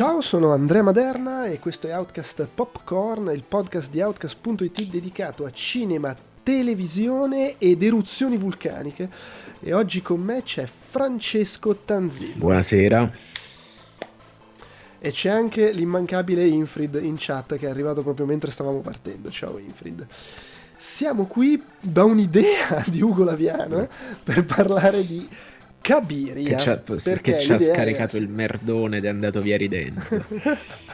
Ciao, sono Andrea Maderna e questo è Outcast Popcorn, il podcast di Outcast.it dedicato a cinema, televisione ed eruzioni vulcaniche. E oggi con me c'è Francesco Tanzini. Buonasera. E c'è anche l'immancabile Infrid in chat che è arrivato proprio mentre stavamo partendo. Ciao Infrid. Siamo qui da un'idea di Ugo Laviano per parlare di Cabiria. Che ci ha, che ci ha scaricato è... il merdone ed è andato via ridendo.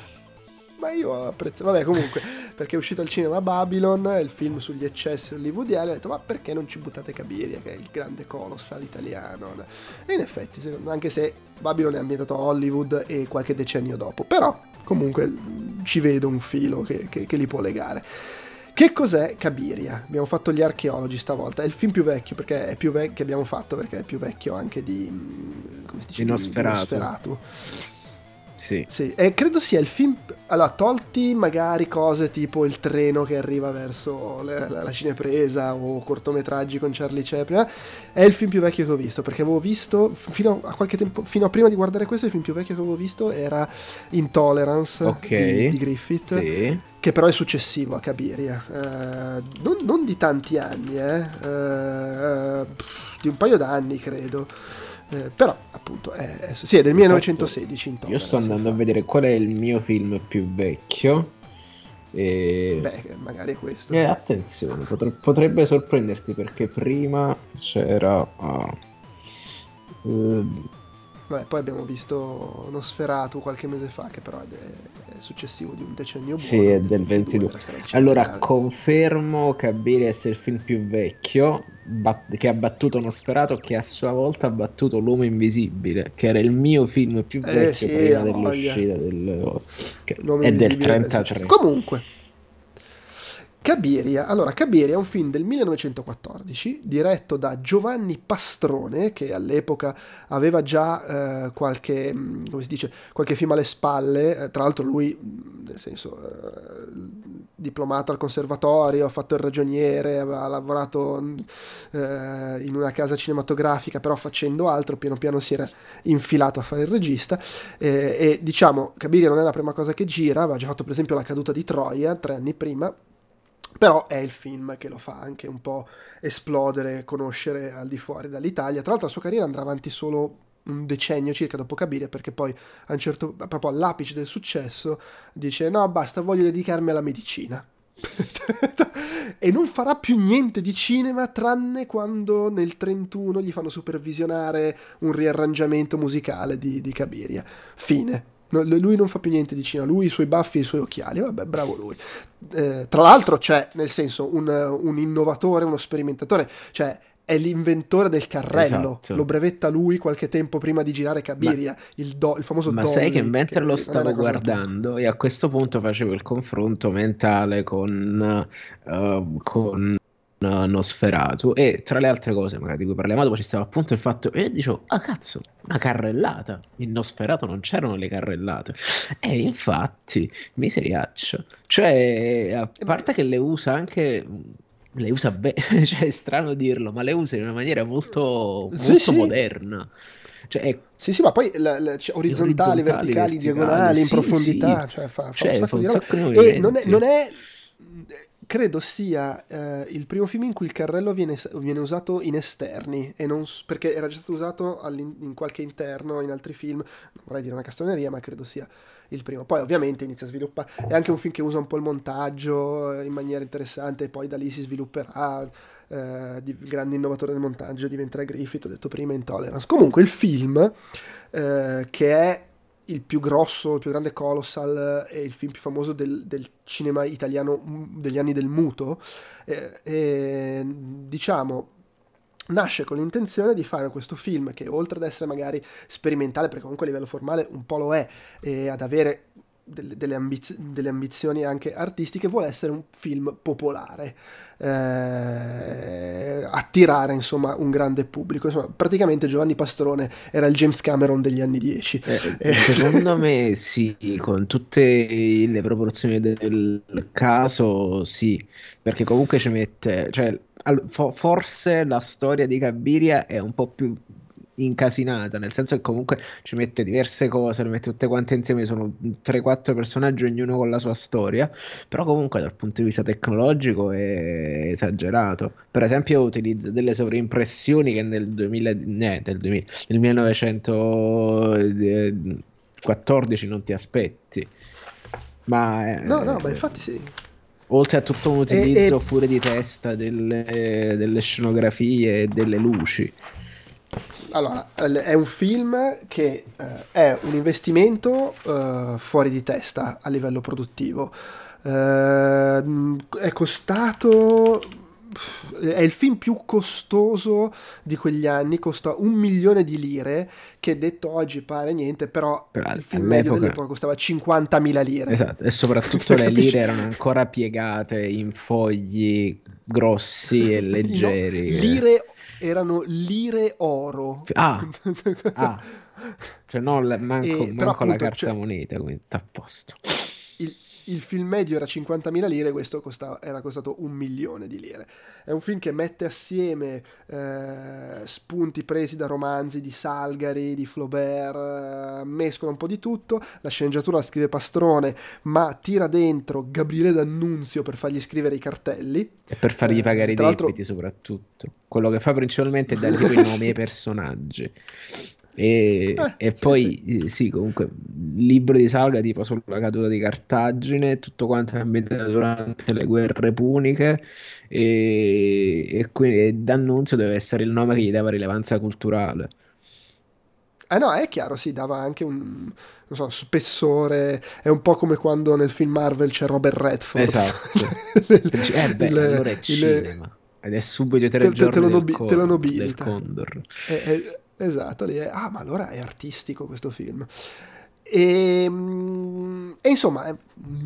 Ma io ho apprezzato. Vabbè, comunque, perché è uscito al cinema Babylon, il film sugli eccessi hollywoodiani. Ho detto, ma perché non ci buttate Cabiria, che è il grande colossal italiano? E in effetti, anche se Babylon è ambientato a Hollywood e qualche decennio dopo, però comunque ci vedo un filo che, che, che li può legare. Che cos'è Cabiria? Abbiamo fatto gli archeologi stavolta. È il film più vecchio perché è più vecchio che abbiamo fatto perché è più vecchio anche di come si dice? Di Nosferatu. Di Nosferatu. Sì. sì. E credo sia il film. Allora, tolti magari cose tipo il treno che arriva verso la, la, la cinepresa o cortometraggi con Charlie Chaplin. Eh, è il film più vecchio che ho visto. Perché avevo visto fino a qualche tempo, fino a prima di guardare questo, il film più vecchio che avevo visto era Intolerance okay. di, di, Griffith. Sì. Che però è successivo a Cabiria. Eh, non, non, di tanti anni, eh. eh di un paio d'anni, credo. Eh, però appunto è, è, sì, è del 1916 intorno, io sto andando a vedere qual è il mio film più vecchio e... beh magari è questo eh, attenzione potre, potrebbe sorprenderti perché prima c'era uh, uh, Vabbè, poi abbiamo visto Nosferatu qualche mese fa, che però è, è successivo di un decennio buono. Sì, è del 22. Allora, confermo Kabiri essere il film più vecchio, bat- che ha battuto Nosferatu, che a sua volta ha battuto L'Uomo Invisibile, che era il mio film più eh, vecchio eh, sì, prima dell'uscita del... Che è del 33. Comunque... Cabiria. Allora, Cabiria è un film del 1914 diretto da Giovanni Pastrone, che all'epoca aveva già eh, qualche, mm, dice, qualche film alle spalle. Eh, tra l'altro lui, mm, nel senso, eh, diplomato al conservatorio, ha fatto il ragioniere, aveva lavorato mm, eh, in una casa cinematografica, però facendo altro, piano piano si era infilato a fare il regista. Eh, e diciamo, Cabiria non è la prima cosa che gira, aveva già fatto per esempio La caduta di Troia tre anni prima però è il film che lo fa anche un po' esplodere, conoscere al di fuori dall'Italia. Tra l'altro la sua carriera andrà avanti solo un decennio circa dopo Cabire, perché poi a un certo, proprio all'apice del successo dice no basta, voglio dedicarmi alla medicina. e non farà più niente di cinema tranne quando nel 31 gli fanno supervisionare un riarrangiamento musicale di, di Cabiria. Fine No, lui non fa più niente di Cina, lui i suoi baffi e i suoi occhiali, vabbè, bravo lui. Eh, tra l'altro c'è, nel senso, un, un, innovatore, uno sperimentatore, cioè è l'inventore del carrello, esatto. lo brevetta lui qualche tempo prima di girare Cabiria, ma, il, do, il, famoso Ma sai che mentre che lo stavo guardando e a questo punto facevo il confronto mentale con, uh, con Nosferatu. E tra le altre cose magari di cui parliamo dopo ci stava appunto il fatto e dicevo ah cazzo una carrellata. In Nosferatu non c'erano le carrellate. E infatti miseriaccio. Cioè a eh, parte che le usa anche le usa bene cioè è strano dirlo ma le usa in una maniera molto, molto sì, moderna. Cioè, è... Sì, sì, ma poi la, la, cioè, orizzontali, orizzontali, verticali, verticali diagonali, sì, in profondità, cioè fa, fa cioè, un sacco, fa un di roba. E non è, non è credo sia eh, il primo film in cui il carrello viene, viene usato in esterni, non, perché era già stato usato in qualche interno in altri film, non vorrei dire una castroneria, ma credo sia il primo. Poi ovviamente inizia a sviluppare, è anche un film che usa un po' il montaggio eh, in maniera interessante e poi da lì si svilupperà. Eh, di grande innovatore del montaggio diventerà Griffith, ho detto prima Intolerance. Comunque il film, eh, che è il più grosso, il più grande colossal e il film più famoso del, del cinema italiano mm, degli anni del muto. E, e, diciamo, nasce con l'intenzione di fare questo film che oltre ad essere magari sperimentale, perché comunque a livello formale un po' lo è, e ad avere delle, delle, ambiz- delle, ambizioni anche artistiche, vuole essere un film popolare, eh, attirare insomma un grande pubblico. Insomma, praticamente Giovanni Pastrone era il James Cameron degli anni 10. Eh, eh. Secondo me sì, con tutte le proporzioni del caso sì, perché comunque ci mette, cioè, forse la storia di Cabiria è un po' più incasinata, nel senso che comunque ci mette diverse cose, le mette tutte quante insieme, sono 3-4 personaggi, ognuno con la sua storia, però comunque dal punto di vista tecnologico è esagerato. Per esempio utilizza delle sovrimpressioni che nel, 2000, eh, nel, 2000, nel 1914 non ti aspetti. Ma, no, no, ma infatti sì. Oltre a tutto un utilizzo e, e... fuori di testa delle, delle scenografie e delle luci. Allora, è un film che eh, è un investimento eh, fuori di testa a livello produttivo. Eh, è costato è il film più costoso di quegli anni, costa un milione di lire, che detto oggi pare niente, però, però il film medio dell'epoca costava 50.000 lire. Esatto, e soprattutto le lire erano ancora piegate in fogli grossi e leggeri. No, lire erano lire oro. Ah, ah. cioè no, manco, e, manco appunto, la carta cioè, moneta, quindi sta a posto il film medio era 50.000 lire, questo costava, era costato un milione di lire. È un film che mette assieme eh, spunti presi da romanzi di Salgari, di Flaubert, eh, mescola un po' di tutto, la sceneggiatura la scrive Pastrone, ma tira dentro Gabriele D'Annunzio per fargli scrivere i cartelli. E per fargli eh, pagare i debiti soprattutto. Quello che fa principalmente è dare tipo i nomi ai personaggi. E, eh, e sì, poi sì. Eh, sì. comunque libro di Salga tipo sulla caduta di Cartagine, tutto quanto è ambientato durante le guerre puniche e, e quindi D'Annunzio deve essere il nome che gli dava rilevanza culturale. Eh no, è chiaro, sì, dava anche un so, spessore, è un po' come quando nel film Marvel c'è Robert Redford. Esatto. eh beh, il, allora è cinema. Ed è subito tre te, giorni te, te, lo, nobi- te lo nobilita. Del Condor. È, è, Esatto, lì è, ah ma allora è artistico questo film. E, ehm, e, insomma, è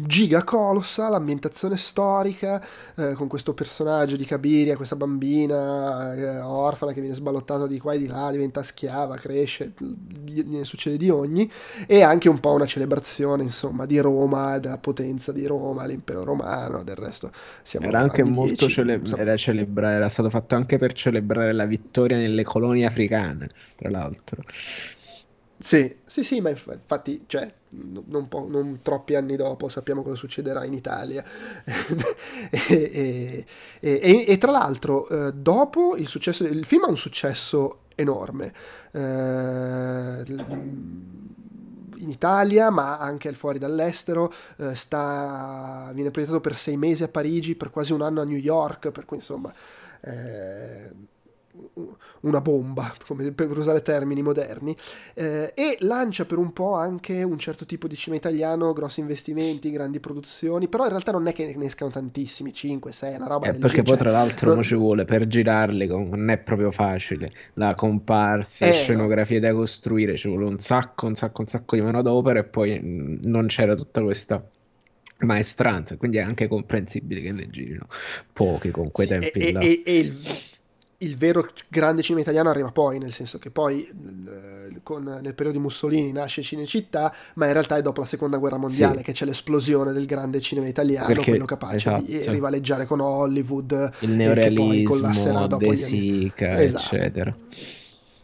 giga colossa, l'ambientazione storica, eh, con questo personaggio di Cabiria, questa bambina eh, orfana che viene sballottata di qua e di là, diventa schiava, cresce, ne succede di ogni, e anche un po' una celebrazione, insomma, di Roma, della potenza di Roma, l'impero romano, del resto. Siamo era anche molto cele- era, celebra- era stato fatto anche per celebrare la vittoria nelle colonie africane, tra l'altro. Sì, sì, sì, ma infatti, cioè, non, po- non troppi anni dopo sappiamo cosa succederà in Italia. e, e, e, e, tra l'altro, eh, dopo il successo, il film ha un successo enorme. Eh, in Italia, ma anche al fuori dall'estero, eh, sta, viene proiettato per sei mesi a Parigi, per quasi un anno a New York, per cui insomma eh, una bomba, come per usare termini moderni, eh, e lancia per un po' anche un certo tipo di cinema italiano, grossi investimenti, grandi produzioni, però in realtà non è che ne escano tantissimi, 5, 6, una roba eh, Perché poi tra l'altro non ci vuole, per girarli non è proprio facile, la comparsa, eh, scenografie no. da costruire, ci vuole un sacco, un sacco, un sacco di manodopera e poi mm, non c'era tutta questa maestranza, quindi è anche comprensibile che ne girino pochi con quei sì, tempi e, là. E, e il vero grande cinema italiano arriva poi, nel senso che poi eh, con, nel periodo di Mussolini nasce Cinecittà, ma in realtà è dopo la seconda guerra mondiale sì. che c'è l'esplosione del grande cinema italiano, Perché, quello capace esatto, di rivaleggiare con Hollywood, il neorealismo, De Sica, esatto. eccetera.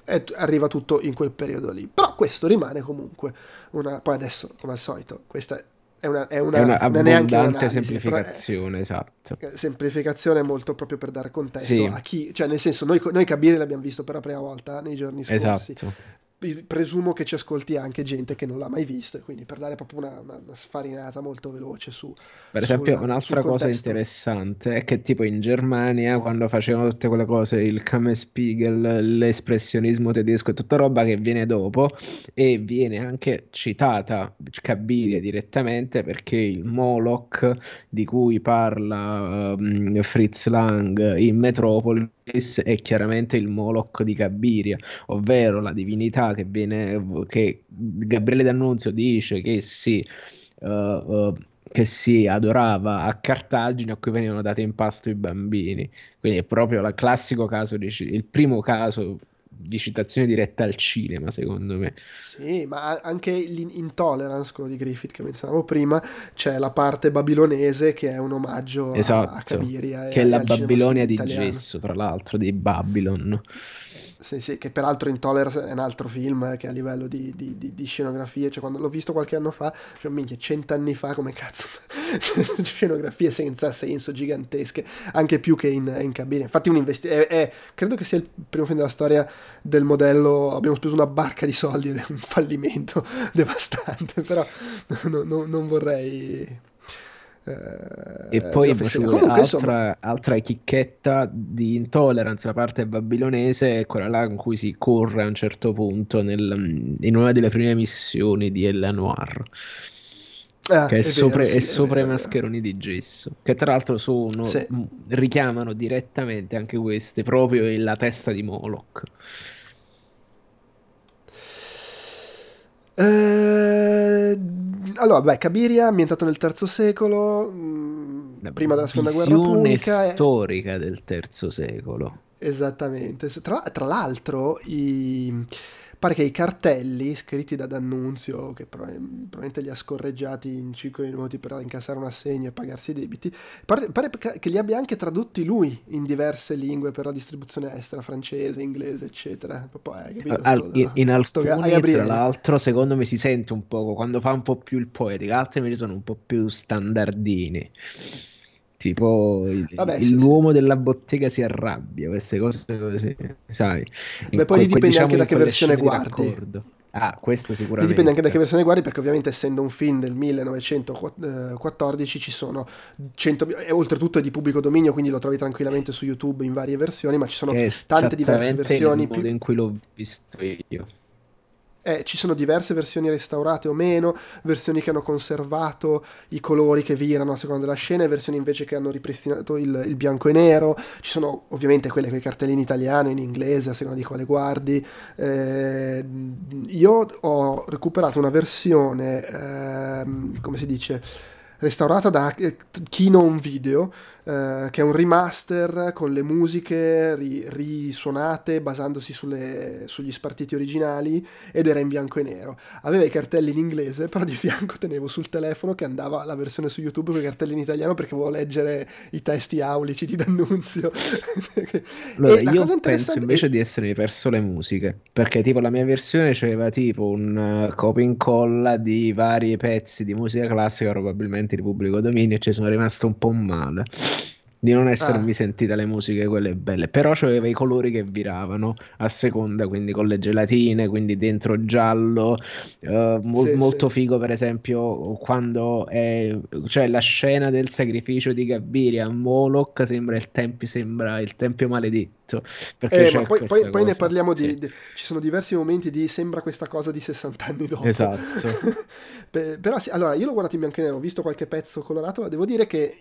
E arriva tutto in quel periodo lì. Però questo rimane comunque una... Poi adesso, come al solito, questa è una, è una, è una abbondante semplificazione, esatto. Semplificazione molto proprio per dare contesto sì. a chi, cioè nel senso noi, noi Cabire l'abbiamo visto per la prima volta nei giorni scorsi. Esatto presumo che ci ascolti anche gente che non l'ha mai visto, e quindi per dare proprio una, una, una sfarinata molto veloce su. Per esempio, sulla, un'altra cosa interessante è che, tipo, in Germania, quando facevano tutte quelle cose, il Kammerspiegel, l'espressionismo tedesco e tutta roba che viene dopo, e viene anche citata Cabiria direttamente perché il Moloch di cui parla um, Fritz Lang in Metropolis è chiaramente il Moloch di Cabiria, ovvero la divinità che viene che Gabriele D'Annunzio dice che si, uh, uh, che si adorava a Cartagine a cui venivano date in pasto i bambini. Quindi è proprio il classico caso di, il primo caso di citazione diretta al cinema, secondo me. Sì, ma anche l'Intolerance, quello di Griffith che menzionavo prima, c'è la parte babilonese che è un omaggio esatto, a Cabiria. Che è la Babilonia di italiano. gesso, tra l'altro, di Babylon. Sì, sì, che peraltro Intolerance è un altro film che a livello di, di, di, di scenografie, cioè quando l'ho visto qualche anno fa, cioè minchia, cent'anni fa come cazzo, scenografie senza senso, gigantesche, anche più che in, in cabina. Infatti un investimento, credo che sia il primo film della storia del modello, abbiamo speso una barca di soldi ed è un fallimento devastante, però no, no, non vorrei e poi Comunque, altra, altra, chicchetta di Intolerance, la parte babilonese, è quella là in cui si corre a un certo punto nel, in una delle prime missioni di Ella Noir. Ah, che è, è, sopra, vero, sì, è sopra vero, i mascheroni di gesso, che tra l'altro sono, sì. richiamano direttamente anche queste proprio la testa di Moloch. Eh, allora, beh, Cabiria, ambientato nel III secolo, mh, mm, prima della seconda guerra punica. storica è... del III secolo. Esattamente. Tra, tra l'altro, i Pare che i cartelli scritti da D'Annunzio, che probabilmente li ha scorreggiati in 5 minuti per incassare un assegno e pagarsi i debiti, pare, pare che li abbia anche tradotti lui in diverse lingue per la distribuzione estera, francese, inglese, eccetera. Poi, eh, capito, Al, sto, in, in alcuni, tra l'altro, secondo me si sente un po' quando fa un po' più il poetico, altri invece sono un po' più standardini tipo il, Vabbè, il, l'uomo della bottega si arrabbia, queste cose così, sai. Beh, poi que- dipende diciamo anche da che versione guardi. Ah, questo sicuramente. dipende anche da che versione guardi, perché ovviamente essendo un film del 1914 ci sono 100 e oltretutto è di pubblico dominio, quindi lo trovi tranquillamente su YouTube in varie versioni, ma ci sono tante diverse versioni. Il modo più... in cui l'ho visto io eh, ci sono diverse versioni restaurate o meno, versioni che hanno conservato i colori che virano a seconda della scena versioni invece che hanno ripristinato il, il bianco e nero. Ci sono ovviamente quelle con i cartelli in italiano, in inglese, a seconda di quale guardi. Eh, io ho recuperato una versione, eh, come si dice, restaurata da eh, Kino Un Video eh, che è un remaster con le musiche ri- risuonate basandosi sulle, sugli spartiti originali ed era in bianco e nero. Aveva i cartelli in inglese, però di fianco tenevo sul telefono che andava la versione su YouTube con i cartelli in italiano perché volevo leggere i testi aulici di D'Annunzio. allora, io penso invece è... di essermi perso le musiche, perché tipo la mia versione c'era tipo un uh, copia e incolla di vari pezzi di musica classica, probabilmente di pubblico dominio, e ci sono rimasto un po' male di non essermi ah. sentite le musiche quelle belle, però c'aveva i colori che viravano a seconda, quindi con le gelatine, quindi dentro giallo, uh, mo- sì, molto sì. figo per esempio quando è, cioè la scena del sacrificio di Gabiria a Moloch sembra il, tempi, sembra il tempio maledetto. Perché eh, poi, poi, poi, ne parliamo sì. di, di, ci sono diversi momenti di sembra questa cosa di 60 anni dopo. Esatto. però sì, allora io l'ho guardato in bianco e nero, ho visto qualche pezzo colorato, ma devo dire che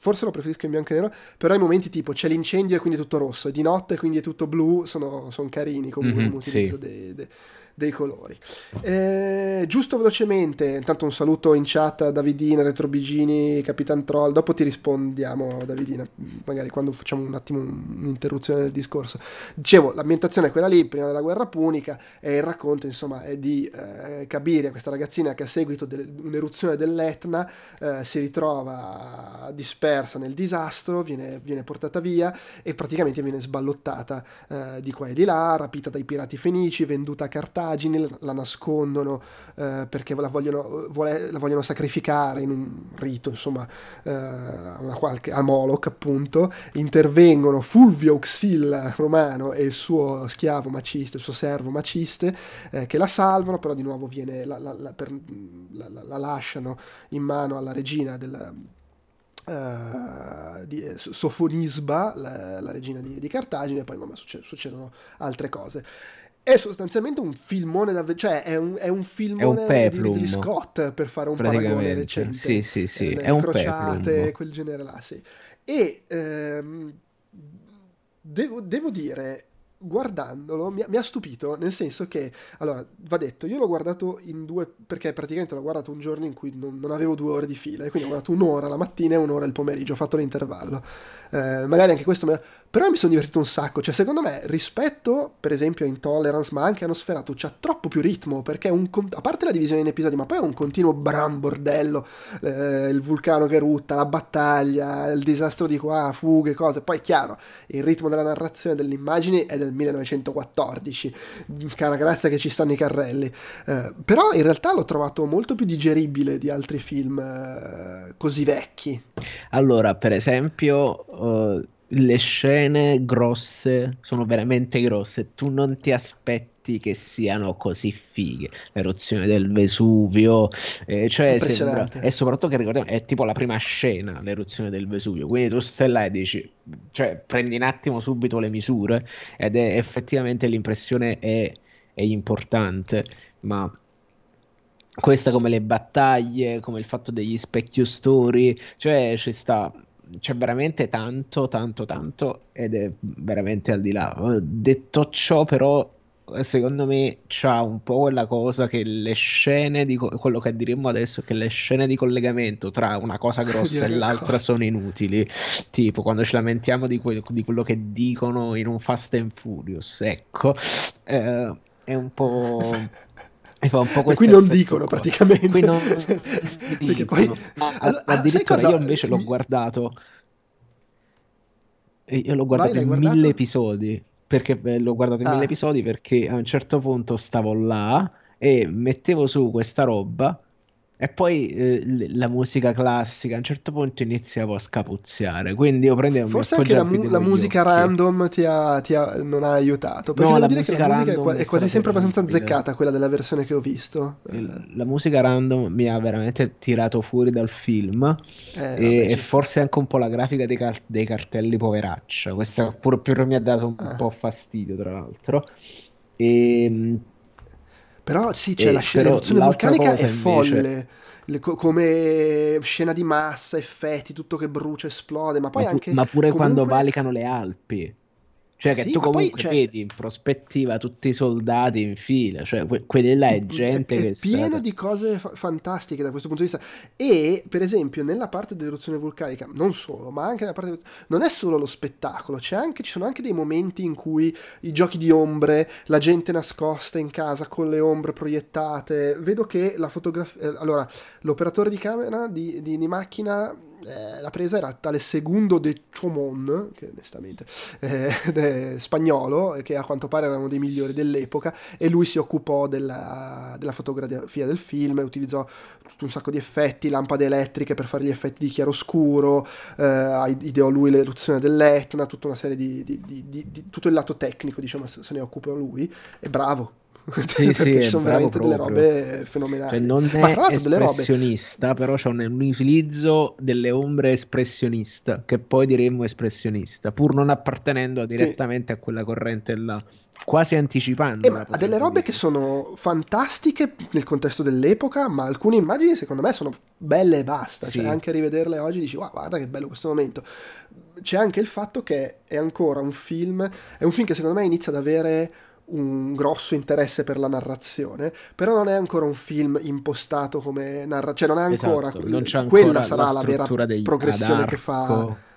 forse lo preferisco in bianco e nero, però i momenti tipo c'è l'incendio e quindi è tutto rosso, e di notte quindi è tutto blu, sono, sono carini comunque mm-hmm, l'utilizzo sì. dei, dei, dei colori. Eh, giusto velocemente, intanto un saluto in chat a Davidina, Retrobigini, Capitan Troll, dopo ti rispondiamo Davidina, magari quando facciamo un attimo un'interruzione del discorso. Dicevo, l'ambientazione è quella lì, prima della guerra punica, e il racconto insomma è di eh, Cabiria, questa ragazzina che a seguito di un'eruzione dell'Etna eh, si ritrova dispersa nel disastro, viene, viene, portata via e praticamente viene sballottata eh, di qua e di là, rapita dai pirati fenici, venduta a Cartagine, immagini, la nascondono eh, perché la vogliono, vuole, la vogliono, sacrificare in un rito, insomma, eh, una qualche, a Moloch appunto, intervengono Fulvio Auxilla romano e il suo schiavo maciste, il suo servo maciste, eh, che la salvano, però di nuovo viene, la, la, per, la lasciano in mano alla regina del Uh, di Sofonisba, la, la regina di, di, Cartagine, e poi vabbè, succedono altre cose è sostanzialmente un filmone davvero, cioè è un, è un filmone è un di Ridley Scott per fare un paragone recente. Sì, sì, sì, eh, è un crociate, peplum. quel genere là, sì. E ehm, devo, devo dire, guardandolo mi, mi, ha stupito, nel senso che, allora, va detto, io l'ho guardato in due, perché praticamente l'ho guardato un giorno in cui non, non avevo due ore di fila, e quindi ho guardato un'ora la mattina e un'ora il pomeriggio, ho fatto l'intervallo. Eh, magari anche questo ha però mi sono divertito un sacco, cioè secondo me rispetto per esempio a Intolerance ma anche a Nosferatu c'ha troppo più ritmo perché un, a parte la divisione in episodi ma poi è un continuo bram bordello, eh, il vulcano che rutta, la battaglia, il disastro di qua, fughe, cose, poi è chiaro il ritmo della narrazione, delle immagini è del del 1914, cara grazia che ci stanno i carrelli, eh, però in realtà l'ho trovato molto più digeribile di altri film eh, così vecchi. Allora, per esempio... Uh le scene grosse sono veramente grosse, tu non ti aspetti che siano così fighe. L'eruzione del Vesuvio, eh, cioè sembra, e soprattutto che ricordiamo, è tipo la prima scena, l'eruzione del Vesuvio. Quindi tu stai là e dici, cioè prendi un attimo subito le misure ed è effettivamente l'impressione è, è importante, ma questa come le battaglie, come il fatto degli specchio story, cioè ci sta c'è veramente tanto, tanto, tanto ed è veramente al di là. Detto ciò, però, secondo me c'ha un po' quella cosa che le scene di co- quello che diremmo adesso che le scene di collegamento tra una cosa grossa e l'altra sono inutili. Tipo quando ci lamentiamo di, que- di, quello che dicono in un Fast and Furious, ecco, eh, è un po'. E fa un po' questo qui non dicono qua. praticamente. Qui non, Perché poi... No, allora, addirittura io invece l'ho guardato. Io l'ho guardato Vai, in guardato? mille episodi. Perché l'ho guardato in ah. mille episodi perché a un certo punto stavo là e mettevo su questa roba e poi eh, la musica classica a un certo punto iniziavo a scapuzziare. Quindi io prendevo Forse anche la, mu- la musica occhi. random ti ha, ti ha, non ha aiutato. Perché no, la musica, la musica è, è, quasi sempre abbastanza azzeccata quella della versione che ho visto. Il, la musica random mi ha veramente tirato fuori dal film. Eh, e, vabbè, e forse anche un po' la grafica dei, car- dei cartelli poveraccia. Questa pure, pure mi ha dato un ah. po' fastidio, tra l'altro. E ehm, però sì, c'è la scena l'eruzione vulcanica è folle. Le, co- come scena di massa, effetti, tutto che brucia, esplode, ma poi ma, anche... Ma pure comunque... quando valicano le Alpi. Cioè che sì, tu comunque poi, cioè... vedi in prospettiva tutti i soldati in fila, cioè que- quelli là è gente è, che... È pieno stata... di cose fa- fantastiche da questo punto di vista. E per esempio nella parte dell'eruzione vulcanica, non solo, ma anche nella parte... Non è solo lo spettacolo, anche, ci sono anche dei momenti in cui i giochi di ombre, la gente nascosta in casa con le ombre proiettate. Vedo che la fotografia... Eh, allora, l'operatore di camera, di, di, di macchina eh, la presa era tale Segundo de Chomon, che onestamente eh, è spagnolo, che a quanto pare era uno dei migliori dell'epoca, e lui si occupò della, della fotografia del film, utilizzò tutto un sacco di effetti, lampade elettriche per fare gli effetti di chiaroscuro, eh, ideò lui l'eruzione dell'Etna, tutta una serie di, di, di, di, tutto il lato tecnico, diciamo, se ne occupò lui, è bravo, sì, sì, ci sono veramente delle robe fenomenali. Cioè, non è espressionista, robe... però c'è un, un, utilizzo delle ombre espressionista, che poi diremmo espressionista, pur non appartenendo direttamente sì. a quella corrente là, quasi anticipando. Eh, ha delle robe che sono fantastiche nel contesto dell'epoca, ma alcune immagini secondo me sono belle e basta. Sì. Cioè, anche rivederle oggi dici, wow, guarda che bello questo momento. C'è anche il fatto che è ancora un film, è un film che secondo me inizia ad avere un grosso interesse per la narrazione, però non è ancora un film impostato come narrazione, cioè non è ancora, esatto, non ancora quella sarà la, la vera progressione che fa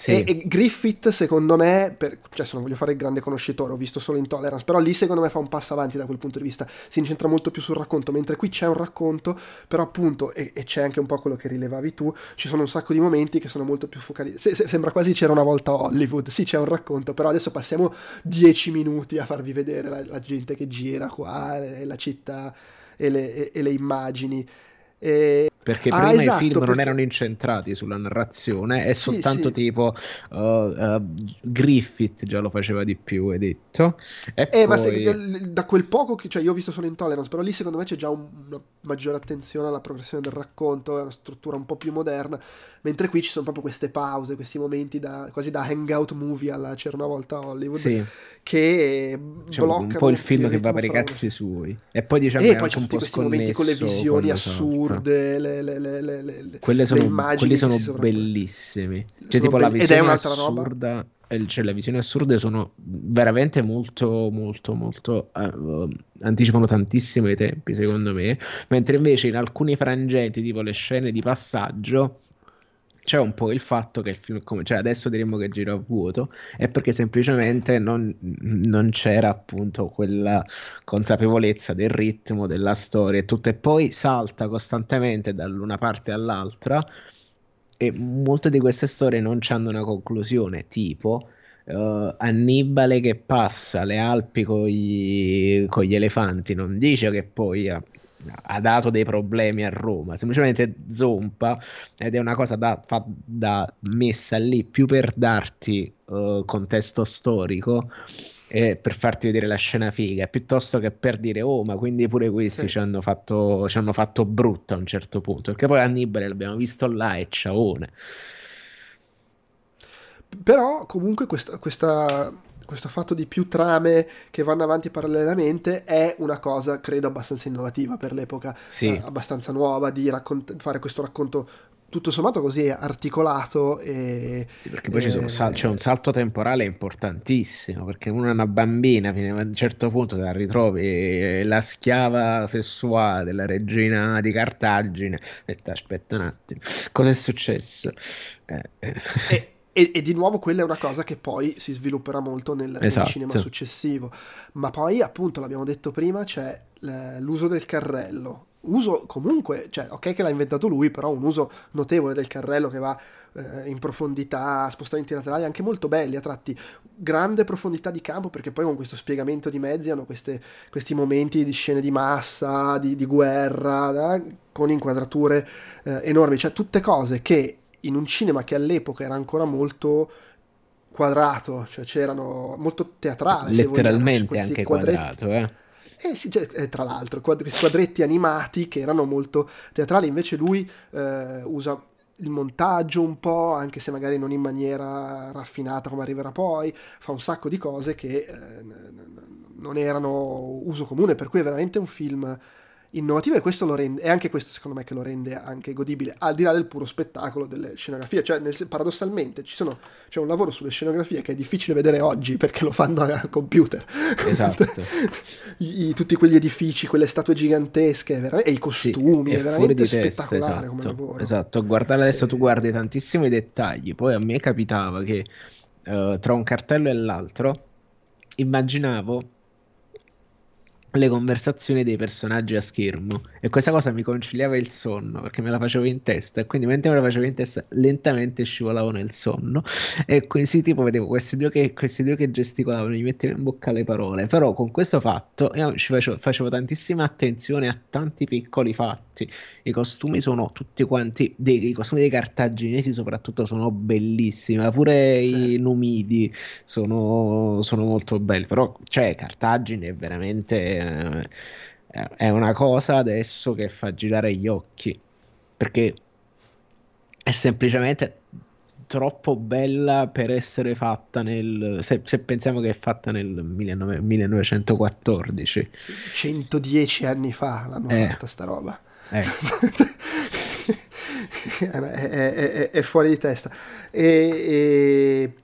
sì. E, e, Griffith, secondo me, per, cioè se non voglio fare il grande conoscitore, ho visto solo Intolerance, però lì secondo me fa un passo avanti da quel punto di vista, si incentra molto più sul racconto, mentre qui c'è un racconto, però appunto, e, e c'è anche un po' quello che rilevavi tu, ci sono un sacco di momenti che sono molto più focalizzati, se, se, sembra quasi c'era una volta Hollywood, sì c'è un racconto, però adesso passiamo dieci minuti a farvi vedere la, la gente che gira qua, la città e le, e le immagini. E, perché ah, prima esatto, i film perché... non erano incentrati sulla narrazione, è sì, soltanto sì. tipo uh, uh, Griffith già lo faceva di più, hai detto. E eh, poi... ma se, da quel poco che cioè io ho visto solo Intolerance, però lì secondo me c'è già un, una maggiore attenzione alla progressione del racconto, è una struttura un po' più moderna, mentre qui ci sono proprio queste pause, questi momenti da, quasi da hangout movie alla C'era una volta Hollywood, sì. che cioè, bloccano un po' il film che va per i cazzi suoi. E poi diciamo e poi c'è tutti questi momenti con le visioni assurde, le le, le, le, le, quelle sono, immagini quelli sono bellissimi. Cioè, sono tipo be- la visione assurda. Roba. Cioè, le visioni assurde sono veramente molto, molto, molto. Uh, anticipano tantissimo i tempi, secondo me. Mentre invece in alcuni frangenti, tipo le scene di passaggio c'è un po' il fatto che il film, come, cioè adesso diremmo che gira a vuoto, è perché semplicemente non, non, c'era appunto quella consapevolezza del ritmo, della storia e tutto, e poi salta costantemente dall'una parte all'altra e molte di queste storie non hanno una conclusione, tipo uh, Annibale che passa le Alpi con gli, elefanti, non dice che poi ha, ha, dato dei problemi a Roma, semplicemente zompa ed è una cosa da, fa, da messa lì più per darti uh, contesto storico eh, per farti vedere la scena figa, piuttosto che per dire oh ma quindi pure questi sì. ci, hanno fatto, ci hanno fatto brutto a un certo punto, perché poi Annibale l'abbiamo visto là e ciaone. Però comunque questa, questa, questo fatto di più trame che vanno avanti parallelamente è una cosa, credo, abbastanza innovativa per l'epoca, sì. eh, abbastanza nuova di raccont- fare questo racconto tutto sommato così articolato e... Sì, perché poi e... sal- c'è un salto temporale importantissimo, perché uno è una bambina, fino a un certo punto te la ritrovi eh, la schiava sessuale della regina di Cartagine, aspetta, aspetta un attimo, cosa è successo? Eh. E, e, e, di nuovo quella è una cosa che poi si svilupperà molto nel, esatto. nel cinema successivo, ma poi appunto l'abbiamo detto prima c'è l'uso del carrello, uso comunque, cioè ok che l'ha inventato lui, però un uso notevole del carrello che va eh, in profondità, spostamenti laterali anche molto belli, a tratti. Grande profondità di campo, perché poi con questo spiegamento di mezzi hanno queste, questi momenti di scene di massa, di, di guerra, eh, con inquadrature eh, enormi, cioè tutte cose che in un cinema che all'epoca era ancora molto quadrato, cioè c'erano molto teatrale. Letteralmente vogliamo, anche quadrato, eh eh sì, cioè, eh, tra l'altro, questi quadretti animati che erano molto teatrali, invece lui eh, usa il montaggio un po', anche se magari non in maniera raffinata come arriverà poi, fa un sacco di cose che eh, non erano uso comune, per cui è veramente un film innovativo e questo lo rende, è anche questo secondo me che lo rende anche godibile, al di là del puro spettacolo delle scenografie, cioè nel, paradossalmente ci sono, c'è un lavoro sulle scenografie che è difficile vedere oggi perché lo fanno al computer. Esatto. I, tutti quegli edifici, quelle statue gigantesche e i costumi, sì, è, è veramente spettacolare esatto, come lavoro. Esatto, guardare adesso tu guardi tantissimi dettagli, poi a me capitava che uh, tra un cartello e l'altro immaginavo le conversazioni dei personaggi a schermo. E questa cosa mi conciliava il sonno perché me la facevo in testa e quindi mentre me la facevo in testa lentamente scivolavo nel sonno. E così tipo vedevo questi due che, questi due che gesticolavano mi mettevano in bocca le parole. Però con questo fatto io ci facevo, facevo tantissima attenzione a tanti piccoli fatti. I costumi sono tutti quanti dei, i costumi dei cartaginesi soprattutto sono bellissimi. Pure sì. i numidi sono, sono molto belli. Però cioè Cartagine è veramente eh, è una cosa adesso che fa girare gli occhi perché è semplicemente troppo bella per essere fatta nel se, se pensiamo che è fatta nel 19, 1914 110 anni fa l'hanno eh. fatta sta roba eh. è, è, è, è, fuori di testa e, e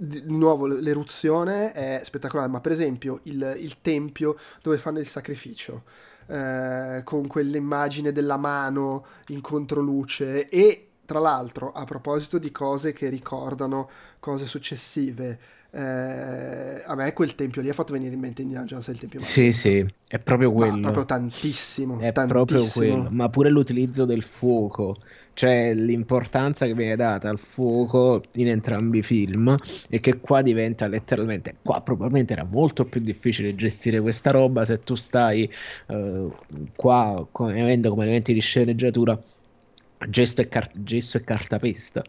di nuovo l'eruzione è spettacolare, ma per esempio il, il tempio dove fanno il sacrificio, eh, con quell'immagine della mano in controluce e tra l'altro a proposito di cose che ricordano cose successive, eh, a me quel tempio lì ha fatto venire in mente Indiana Jones il tempio Sì, sì, è proprio quello. Ma proprio tantissimo. È tantissimo. proprio quello, ma pure l'utilizzo del fuoco cioè l'importanza che viene data al fuoco in entrambi i film e che qua diventa letteralmente qua probabilmente era molto più difficile gestire questa roba se tu stai uh, qua come, avendo come elementi di sceneggiatura gesto e, car- gesso e cartapesta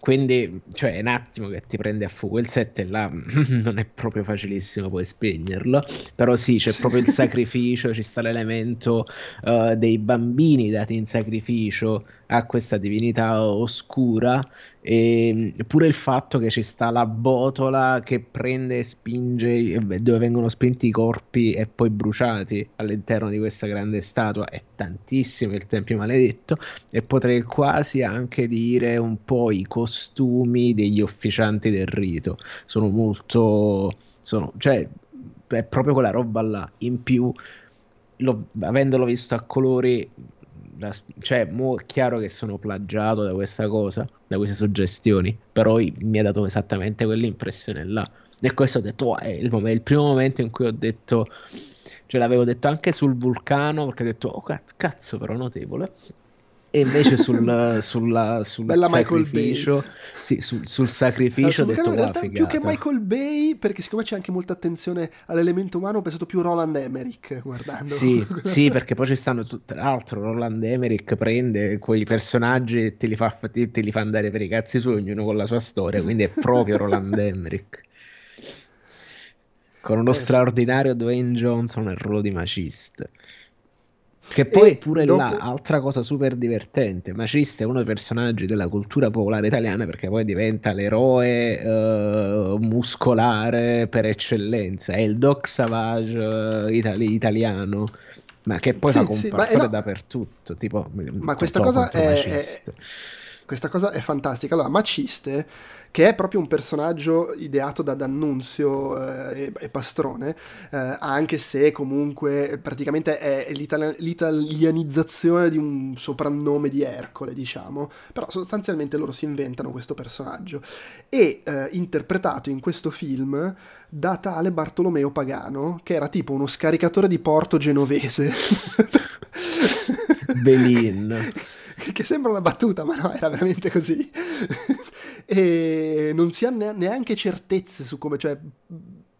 quindi, cioè, è un attimo che ti prende a fuoco il set e là non è proprio facilissimo poi spegnerlo. Però sì, c'è proprio il sacrificio, ci sta l'elemento uh, dei bambini dati in sacrificio a questa divinità oscura e pure il fatto che ci sta la botola che prende e spinge dove vengono spinti i corpi e poi bruciati all'interno di questa grande statua. È tantissimo il tempio maledetto e potrei quasi anche dire un po' i costumi degli officianti del rito. Sono molto sono, cioè è proprio quella roba là. In più lo, avendolo visto a colori la, cioè, mo è chiaro che sono plagiato da questa cosa, da queste suggestioni, però mi ha dato esattamente quell'impressione là. E questo ho detto, oh, è il, è il, primo momento in cui ho detto, cioè l'avevo detto anche sul vulcano, perché ho detto, oh cazzo, però notevole. E invece sul, sulla, sul sacrificio, sì, sul, sul sacrificio allora, detto in realtà più che Michael Bay, perché siccome c'è anche molta attenzione all'elemento umano, ho pensato più Roland Emmerich guardando. Sì, sì, perché poi ci stanno, tra l'altro Roland Emmerich prende quei personaggi e te li, fa, te, te li fa andare per i cazzi su, ognuno con la sua storia, quindi è proprio Roland Emmerich. Con uno eh. straordinario Dwayne Johnson nel ruolo di macista. Che poi e pure dopo... là, altra cosa super divertente, Macista è uno dei personaggi della cultura popolare italiana perché poi diventa l'eroe uh, muscolare per eccellenza, è il Doc Savage uh, itali- italiano, ma che poi sì, fa comparsa sì, no... dappertutto, tipo ma questa cosa è, è, questa cosa è fantastica. Allora, Maciste che è proprio un personaggio ideato da D'Annunzio eh, e, e, Pastrone, eh, anche se comunque praticamente è l'itali- l'italianizzazione di un soprannome di Ercole, diciamo, però sostanzialmente loro si inventano questo personaggio. E eh, interpretato in questo film da tale Bartolomeo Pagano, che era tipo uno scaricatore di porto genovese. Belin. che sembra una battuta, ma no, era veramente così. e non si ha neanche certezze su come, cioè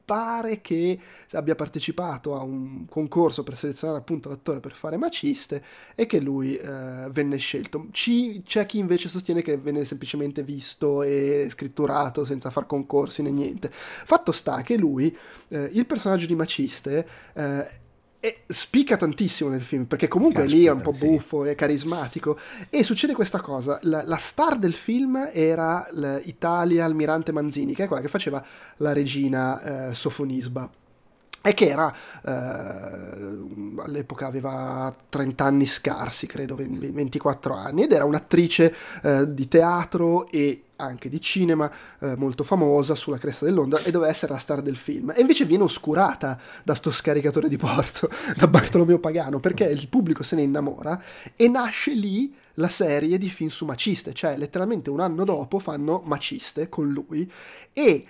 pare che abbia partecipato a un concorso per selezionare appunto l'attore per fare maciste e che lui eh, venne scelto. Ci, c'è chi invece sostiene che venne semplicemente visto e scritturato senza far concorsi né niente. Fatto sta che lui, eh, il personaggio di maciste, eh, e spicca tantissimo nel film perché comunque Caspita, lì è un po' buffo sì. e carismatico e succede questa cosa la, la star del film era l'Italia Almirante Manzini che è quella che faceva la regina eh, Sofonisba e che era eh, all'epoca aveva 30 anni scarsi credo 24 anni ed era un'attrice eh, di teatro e anche di cinema, eh, molto famosa sulla cresta dell'onda e doveva essere la star del film. E invece viene oscurata da sto scaricatore di porto, da Bartolomeo Pagano, perché il pubblico se ne innamora e nasce lì la serie di film su Maciste, cioè letteralmente un anno dopo fanno Maciste con lui e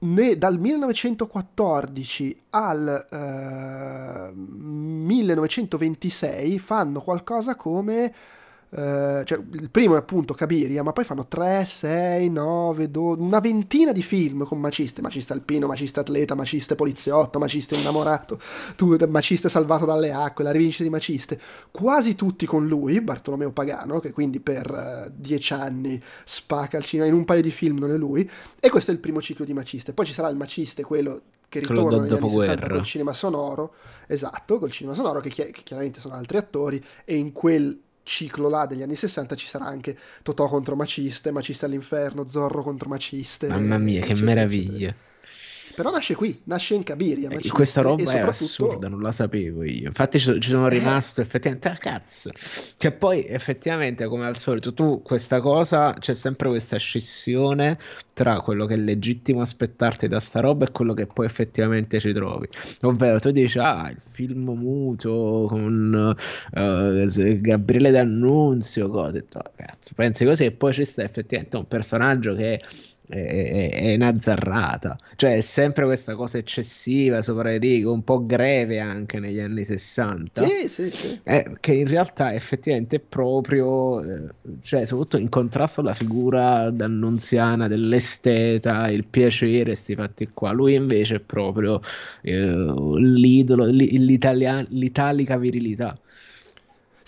ne, dal 1914 al eh, 1926 fanno qualcosa come Uh, cioè, il primo è appunto Cabiria, ma poi fanno 3, 6, 9, 12, una ventina di film con maciste, macista alpino, macista atleta, maciste poliziotto, maciste innamorato, tu, maciste salvato dalle acque, la rivincita di maciste, quasi tutti con lui, Bartolomeo Pagano, che quindi per uh, dieci anni spacca al cinema, in un paio di film non è lui, e questo è il primo ciclo di maciste, poi ci sarà il maciste, quello che ritorna negli anni 60 col cinema sonoro, esatto, col cinema sonoro, che, chi- che chiaramente sono altri attori, e in quel ciclo là degli anni 60 ci sarà anche Totò contro Maciste, Maciste all'inferno, Zorro contro Maciste. Mamma mia, che meraviglia. Eccetera. Però nasce qui, nasce in Cabiria. Eh, questa roba è soprattutto... assurda, non la sapevo io. Infatti ci, ci sono eh. rimasto effettivamente, ah cazzo. Che poi effettivamente, come al solito, tu questa cosa, c'è sempre questa scissione tra quello che è legittimo aspettarti da sta roba e quello che poi effettivamente ci trovi. Ovvero tu dici, ah, il film muto con uh, Gabriele D'Annunzio, cose. Oh, cazzo, pensi così e poi ci sta effettivamente un personaggio che è, è, zarrata. Cioè, è sempre questa cosa eccessiva, sopra le righe, un po' greve anche negli anni 60. Sì, sì, sì. Eh, che in realtà effettivamente è proprio, eh, cioè, soprattutto in contrasto alla figura d'annunziana dell'esteta, il piacere, sti fatti qua. Lui invece è proprio eh, l'idolo, l'italica virilità.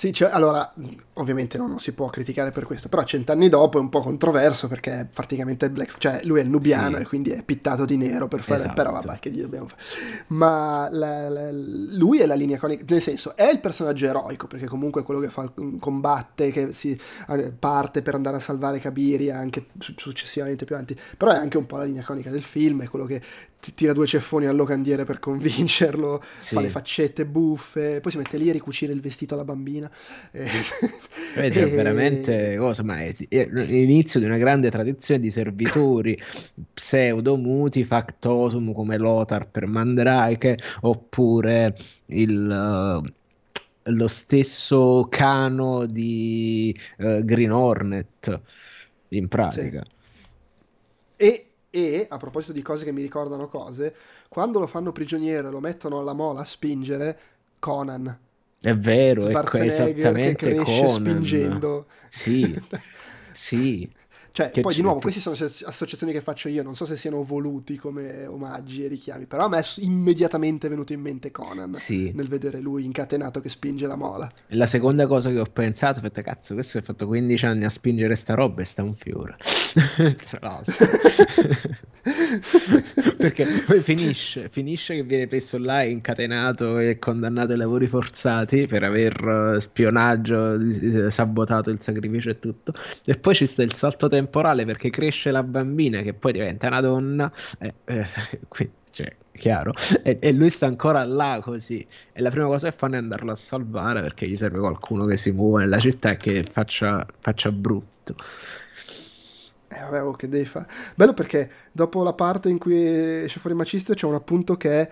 Sì, cioè, allora, ovviamente no, non si può criticare per questo, però cent'anni dopo è un po' controverso perché è praticamente black, cioè lui è il nubiano sì. e quindi è pittato di nero per fare, esatto. però vabbè, che gli dobbiamo fare. Ma la, la, lui è la linea conica, nel senso, è il personaggio eroico, perché comunque è quello che fa, combatte, che si eh, parte per andare a salvare Kabiri anche successivamente più avanti, però è anche un po' la linea conica del film, è quello che ti tira due ceffoni al locandiere per convincerlo, sì. fa le faccette buffe, poi si mette lì a ricucire il vestito alla bambina. E... È cioè, veramente cosa, ma è, è l'inizio di una grande tradizione di servitori pseudo-muti factosum come Lothar per Mandrake, oppure il... Uh, lo stesso cano di uh, Green Hornet in pratica. Sì. E e, a proposito di cose che mi ricordano cose, quando lo fanno prigioniero e lo mettono alla mola a spingere, Conan. È vero, ecco, esattamente che cresce Conan. spingendo. Sì, sì. Cioè, Che poi di nuovo, queste sono asso- associazioni che faccio io, non so se siano voluti come omaggi e richiami, però a me è immediatamente venuto in mente Conan Sì. nel vedere lui incatenato che spinge la mola. E La seconda cosa che ho pensato, detto, cazzo, questo ha fatto 15 anni a spingere sta roba e sta un fiore. Tra l'altro. Perché poi finisce, finisce che viene preso là, incatenato e condannato ai lavori forzati per aver eh, spionaggio, sabotato il sacrificio e tutto. E poi ci sta il salto temporale perché cresce la bambina che poi diventa una donna. E, eh, quindi, cioè, chiaro. E, e lui sta ancora là così. E la prima cosa che fanno è andarlo a salvare perché gli serve qualcuno che si muove nella città e che faccia, faccia brutto. Eh, vabbè, oh, che devi fare. Bello perché dopo la parte in cui esce fuori Maciste c'è un appunto che è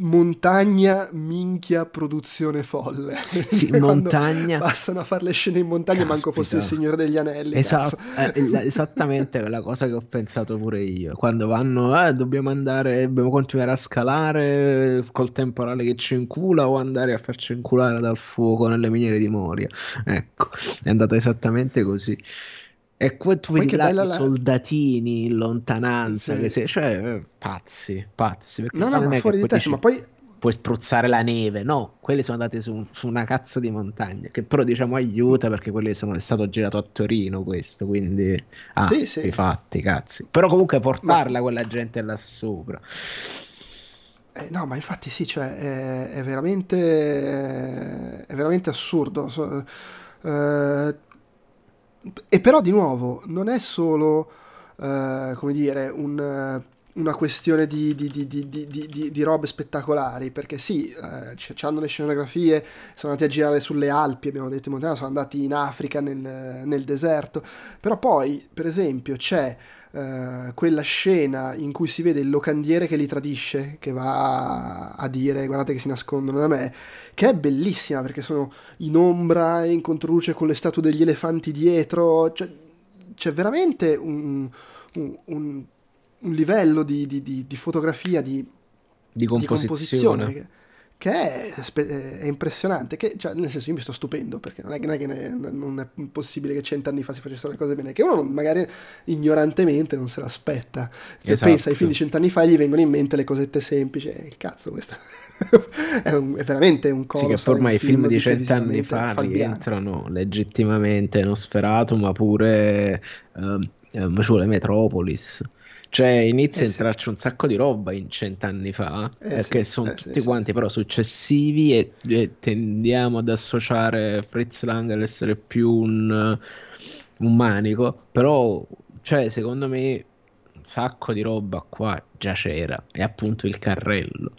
montagna, minchia, produzione folle. Sì, montagna. Passano a fare le scene in montagna, manco fosse il Caspita. Signore degli Anelli. Esatto, eh, la- esattamente quella cosa che ho pensato pure io. Quando vanno, eh, dobbiamo andare, dobbiamo continuare a scalare col temporale che ci incula o andare a farci inculare dal fuoco nelle miniere di Moria. Ecco, è andata esattamente così. E poi tu vedi là la- soldatini in lontananza, Sì. che se- cioè eh, pazzi, pazzi. No, no, ma fuori di testa, ma poi puoi spruzzare la neve, no, quelli sono andati su, su una cazzo di montagna, che però diciamo aiuta perché quelli sono, è stato girato a Torino questo, quindi ah, Sì, sì. i fatti, cazzi. Però comunque portarla quella gente là sopra. Eh, no, ma infatti sì, cioè, è, è veramente, è veramente assurdo. So- eh, e però di nuovo, non è solo, eh, come dire, un, una questione di, di, di, di, robe spettacolari, perché sì, eh, c- c'hanno le scenografie, sono andati a girare sulle Alpi, abbiamo detto in montagna, sono andati in Africa, nel, nel deserto, però poi, per esempio, c'è eh, quella scena in cui si vede il locandiere che li tradisce, che va a dire guardate che si nascondono da me, che è bellissima perché sono in ombra, in controluce con le statue degli elefanti dietro, cioè, c'è veramente un, un- un- un livello di, di- di- di fotografia, di, Di di composizione. composizione che, che è, è impressionante. Che, cioè, nel senso, io mi sto stupendo perché non è, non è che ne- non è possibile che cent'anni fa si facessero le cose bene, che uno magari ignorantemente non se l'aspetta. Che Esatto. pensa ai film di cent'anni fa e gli vengono in mente le cosette semplici. E cazzo, questo è, un- è veramente un Sì, colosso. che ormai i film di cent'anni fa rientrano legittimamente in Nosferatu, ma pure ehm, ci vuole Metropolis. Cioè, inizia Eh a sì. entrarci un sacco di roba in cent'anni fa, Eh perché sì, sono eh sì, tutti sì. quanti però successivi e, e tendiamo ad associare Fritz Lang all'essere più un, un manico, però, cioè, secondo me un sacco di roba qua già c'era, è appunto il carrello.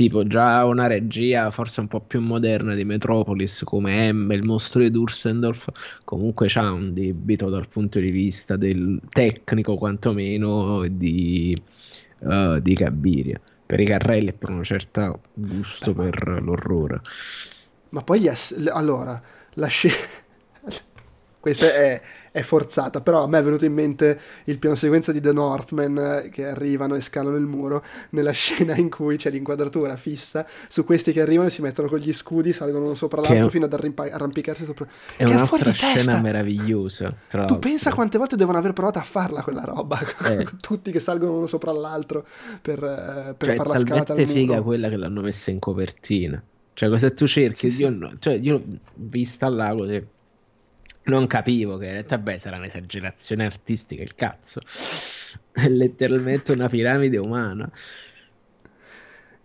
Tipo già una regia forse un po' più moderna di Metropolis come M, il mostro di Dursendorf, comunque c'ha un debito dal punto di vista del tecnico quantomeno di, eh, di Cabiria. Per i carrelli e per un certo gusto Beh, ma- per l'orrore. Ma poi le- allora, la scena... Questa è, è forzata, però a me è venuto in mente il piano sequenza di The Northman eh, che arrivano e scalano il muro nella scena in cui c'è l'inquadratura fissa su questi che arrivano e si mettono con gli scudi, salgono uno sopra Che l'altro è- fino ad arrimpa- arrampicarsi sopra. È Che è testa! scena meravigliosa, tra Tu pensa quante volte devono aver provato a farla quella roba, Eh. tutti che salgono uno sopra l'altro per, eh, per Cioè, far è la scalata al talmente figa quella che l'hanno messa in copertina. Cioè, cosa tu cerchi? Sì, sì. Io, no- cioè, io vista là così, non capivo che beh, sarà un'esagerazione artistica, il cazzo. È letteralmente una piramide umana.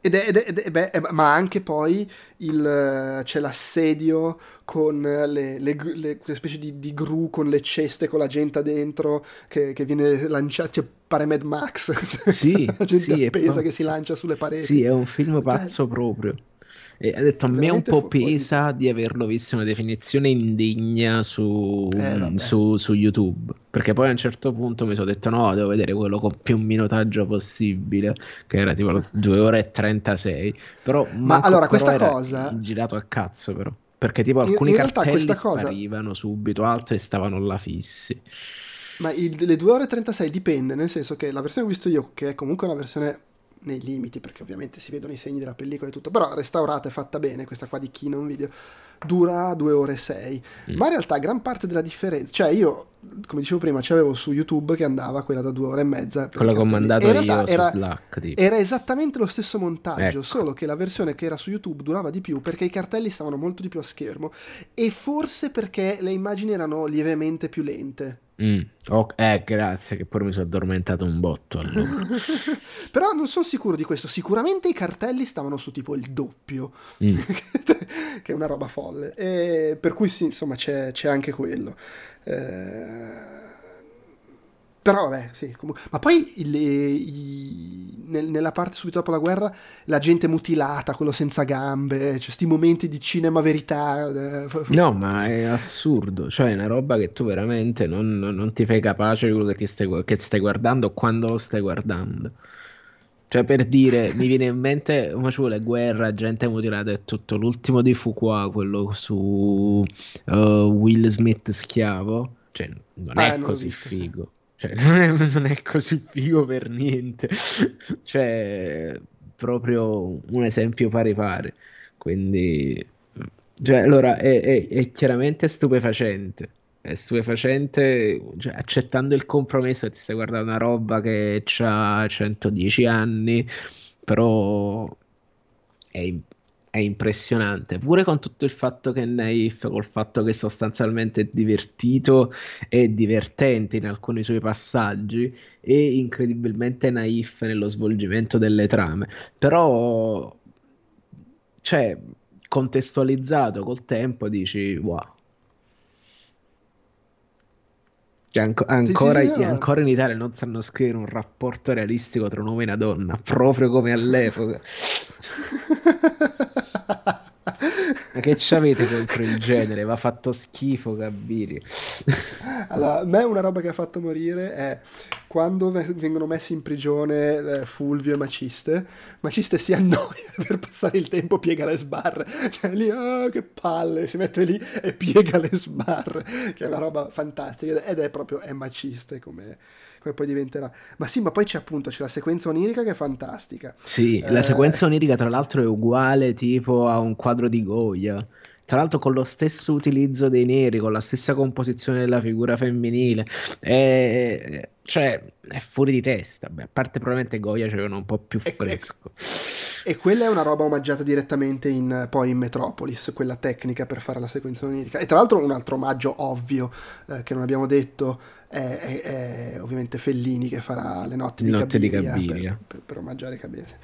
Ed è, ed è- ed è- beh, eh, ma anche poi il, c'è l'assedio con le, le le- specie di, di gru con le ceste con la gente dentro che, che viene lanciata, cioè pare Mad Max, Sì, la gente sì, appesa che si lancia sulle pareti. Sì, è un film pazzo proprio. E ha detto, a me un po' pesa di averlo visto una definizione indegna su, Eh, su- su YouTube. Perché poi a un certo punto mi sono detto, no, devo vedere quello con più minutaggio possibile, che era tipo 2 ore e 36. Però manco allora, questa cosa- girato a cazzo però. Perché tipo In- alcuni in realtà cartelli questa cosa- sparivano subito, altri stavano là fissi. Ma il- le 2 ore e 36 dipende, nel senso che la versione che ho visto io, che è comunque una versione nei limiti, perché ovviamente si vedono i segni della pellicola e tutto, però restaurata e fatta bene, questa qua di Kino Video, dura 2 ore e 6. Mm. Ma in realtà gran parte della differenza, cioè io, come dicevo prima, c'avevo su YouTube che andava quella da 2 ore e mezza. Quella che ho mandato io era, Slack. Tipo. Era esattamente lo stesso montaggio, ecco. solo che la versione che era su YouTube durava di più perché i cartelli stavano molto di più a schermo e forse perché le immagini erano lievemente più lente. Mm. Oh, eh, grazie, che poi mi sono addormentato un botto allora. Però non sono sicuro di questo. Sicuramente i cartelli stavano su tipo il doppio, mm. che è una roba folle. E per cui sì, insomma, c'è, c'è anche quello. Eh però vabbè, sì, comunque. Ma poi il, i, nel, nella parte subito dopo la guerra, la gente mutilata, quello senza gambe, cioè questi momenti di cinema verità. Eh, no, ma è assurdo, cioè è una roba che tu veramente non, non ti fai capace di quello che, stai, che stai guardando quando lo stai guardando. Cioè, per dire, mi viene in mente come ci vuole guerra, gente mutilata e tutto. L'ultimo di Fuqua, quello su uh, Will Smith schiavo, cioè non è ah, così figo. Cioè, non è, non è così figo per niente. cioè, proprio un esempio pari pari. Quindi, cioè, allora, è, è, è chiaramente stupefacente. È stupefacente, cioè, accettando il compromesso, ti stai guardando una roba che ha 110 anni, però è, è impressionante, pure con tutto il fatto che Naif, col fatto che sostanzialmente è divertito e divertente in alcuni suoi passaggi e incredibilmente naif nello svolgimento delle trame, però cioè contestualizzato col tempo dici wow. Cioè, anco, ancora, sì, sì, no. ancora, in Italia non sanno scrivere un rapporto realistico tra un uomo e una donna, proprio come all'epoca. Ma che c'avete contro il genere? Va fatto schifo, Gabiri. allora, a me una roba che ha fatto morire è quando vengono messi in prigione eh, Fulvio e Maciste, Maciste si annoia per passare il tempo, piega le sbarre. Cioè lì, oh, che palle, si mette lì e piega le sbarre, che è una roba fantastica. Ed è proprio, è Maciste come come poi diventerà. Ma sì, ma poi c'è appunto c'è la sequenza onirica che è fantastica. Sì, eh... la sequenza onirica tra l'altro è uguale tipo a un quadro di Goya. Tra l'altro con lo stesso utilizzo dei neri, con la stessa composizione della figura femminile. È, cioè, è fuori di testa. Beh, a parte probabilmente Goya c'era un po' più fresco. E, e, quella è una roba omaggiata direttamente in, poi in Metropolis, quella tecnica per fare la sequenza onirica. E tra l'altro un altro omaggio ovvio eh, che non abbiamo detto è, è, è, ovviamente Fellini che farà le notti di Notte di Cabiria. Per, per, per, omaggiare Cabiria.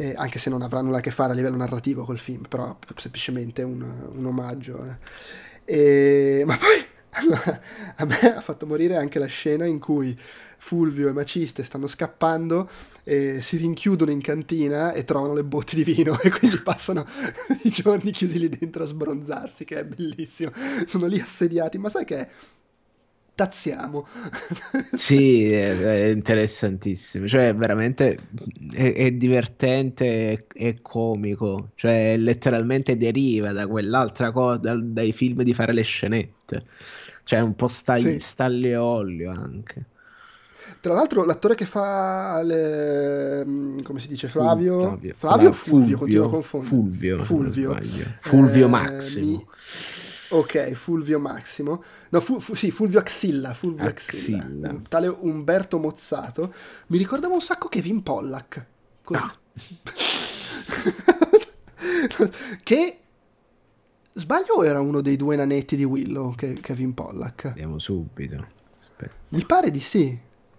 Eh, anche se non avrà nulla a che fare a livello narrativo col film, però semplicemente un, un omaggio. Eh. E, ma poi allora, a me ha fatto morire anche la scena in cui Fulvio e Maciste stanno scappando e si rinchiudono in cantina e trovano le botti di vino e quindi passano i giorni chiusi lì dentro a sbronzarsi, che è bellissimo. Sono lì assediati, ma sai che è? taziamo. sì, è, è, interessantissimo, cioè veramente è, è divertente e comico, cioè letteralmente deriva da quell'altra cosa, da, dai film di fare le scenette, cioè un po' stagli, sì. stalle olio anche. Tra l'altro l'attore che fa le... Mm, come si dice Flavio? Flavio, Flavio o Fulvio? Fulvio, continuo a confondere. Fulvio. Fulvio, Fulvio eh, Massimo. Mi Ok, Fulvio Massimo. No, fu, fu, sì, Fulvio Axilla. Fulvio Axilla. Axilla. Tale Umberto Mozzato. Mi ricordava un sacco Kevin Pollack. Così. Ah. che Sbaglio o era uno dei due nanetti di Willow, che, Kevin Pollack? Andiamo subito. Aspetta. Mi pare di sì.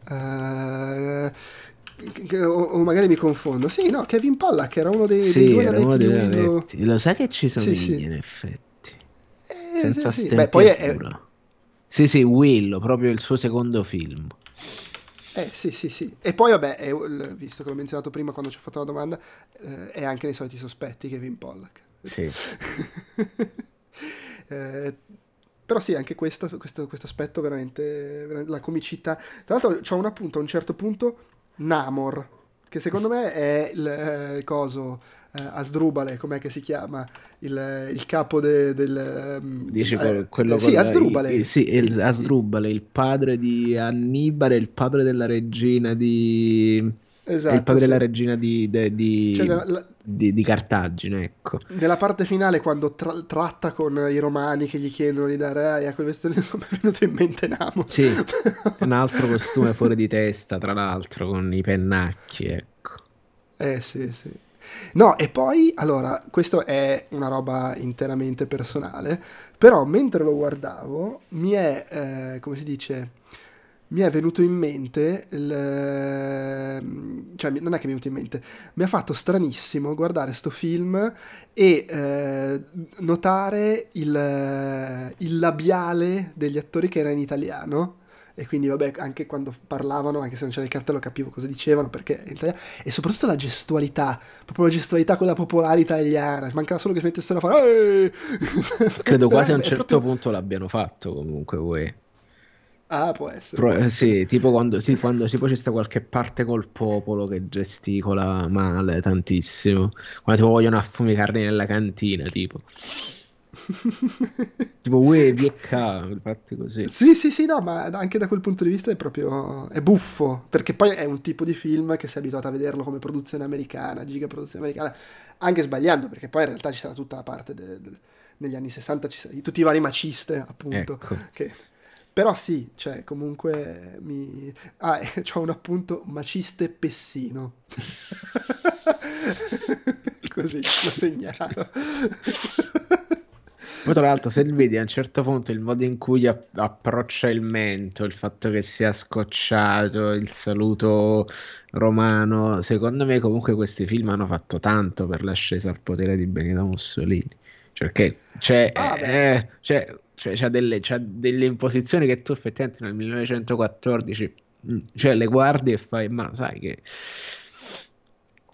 Uh, o, o, magari mi confondo. Sì, no, Kevin Pollack era uno dei, sì, dei due nanetti di Willow. Nanetti. Lo sai che ci somiglia sì, sì. in effetti senza sì, sì. Beh, poi è... Sì, sì, Willow, proprio il suo secondo film. Eh sì, sì, sì. E poi vabbè, è, visto che l'ho menzionato prima quando ci ho fatto la domanda, eh, è anche nei soliti sospetti Kevin Pollack. Sì. eh, però sì, anche questo, questo, questo aspetto veramente, veramente, la comicità. Tra l'altro c'ho un appunto a un certo punto, Namor, che secondo me è il eh, coso eh, Asdrubale, com'è che si chiama? Il, il capo de, del... Um, Dici eh, quello eh, Sì, Asdrubale. Il, sì, il, Asdrubale, il padre di Annibale, il padre della regina di... Esatto, è il padre sì. della regina di, di, di, cioè, la, la... di, di Cartagine, ecco. Nella parte finale, quando tra- tratta con i romani che gli chiedono di dare a quel vestito, insomma, è venuto in mente Namo. Sì, un altro costume fuori di testa, tra l'altro, con i pennacchi, ecco. Eh sì, sì. No, e poi, allora, questo è una roba interamente personale, però mentre lo guardavo mi è, eh, come si dice, mi è venuto in mente, il, cioè non è che mi è venuto in mente, mi ha fatto stranissimo guardare sto film e eh, notare il, il labiale degli attori che era in italiano. E quindi vabbè anche quando parlavano anche se non c'era il cartello capivo cosa dicevano perché in italiano. E soprattutto la gestualità proprio la gestualità quella popolare italiana. Mancava solo che si mettessero a fare credo quasi a un certo proprio... punto l'abbiano fatto comunque voi Ah, può essere. Pro, può sì, tipo quando, sì, quando tipo c'è sta qualche parte col popolo che gesticola male tantissimo. Quando tipo vogliono affumicarli nella cantina, tipo. tipo uè, viecca, infatti così. Sì, sì, sì, no, ma anche da quel punto di vista è proprio è buffo, perché poi è un tipo di film che sei abituato a vederlo come produzione americana, giga produzione americana, anche sbagliando, perché poi in realtà ci sarà tutta la parte de, de, negli anni 60 ci tutti i vari maciste, appunto, ecco. che però sì, cioè comunque mi... Ah, c'ho un appunto maciste pessino. Così, lo segnalo. Poi tra l'altro se vedi a un certo punto il modo in cui app- approccia il mento, il fatto che sia scocciato, il saluto romano, secondo me comunque questi film hanno fatto tanto per l'ascesa al potere di Benito Mussolini. Cioè, perché c'è, ah, eh, c'è cioè c'ha delle, c'ha delle imposizioni che tu effettivamente nel 1914 mm, cioè le guardi e fai ma sai che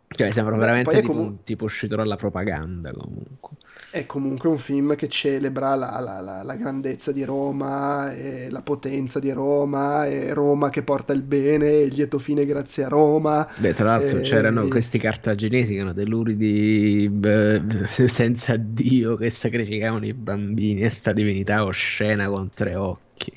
cioè sembra veramente tipo, comu- un tipo uscito dalla propaganda comunque è comunque un film che celebra la, la, la, la, grandezza di Roma, e la potenza di Roma, e Roma che porta il bene, il lieto fine grazie a Roma. Beh, tra l'altro e... c'erano questi cartaginesi che erano dei luridi beh, senza Dio che sacrificavano i bambini e sta divinità oscena con tre occhi.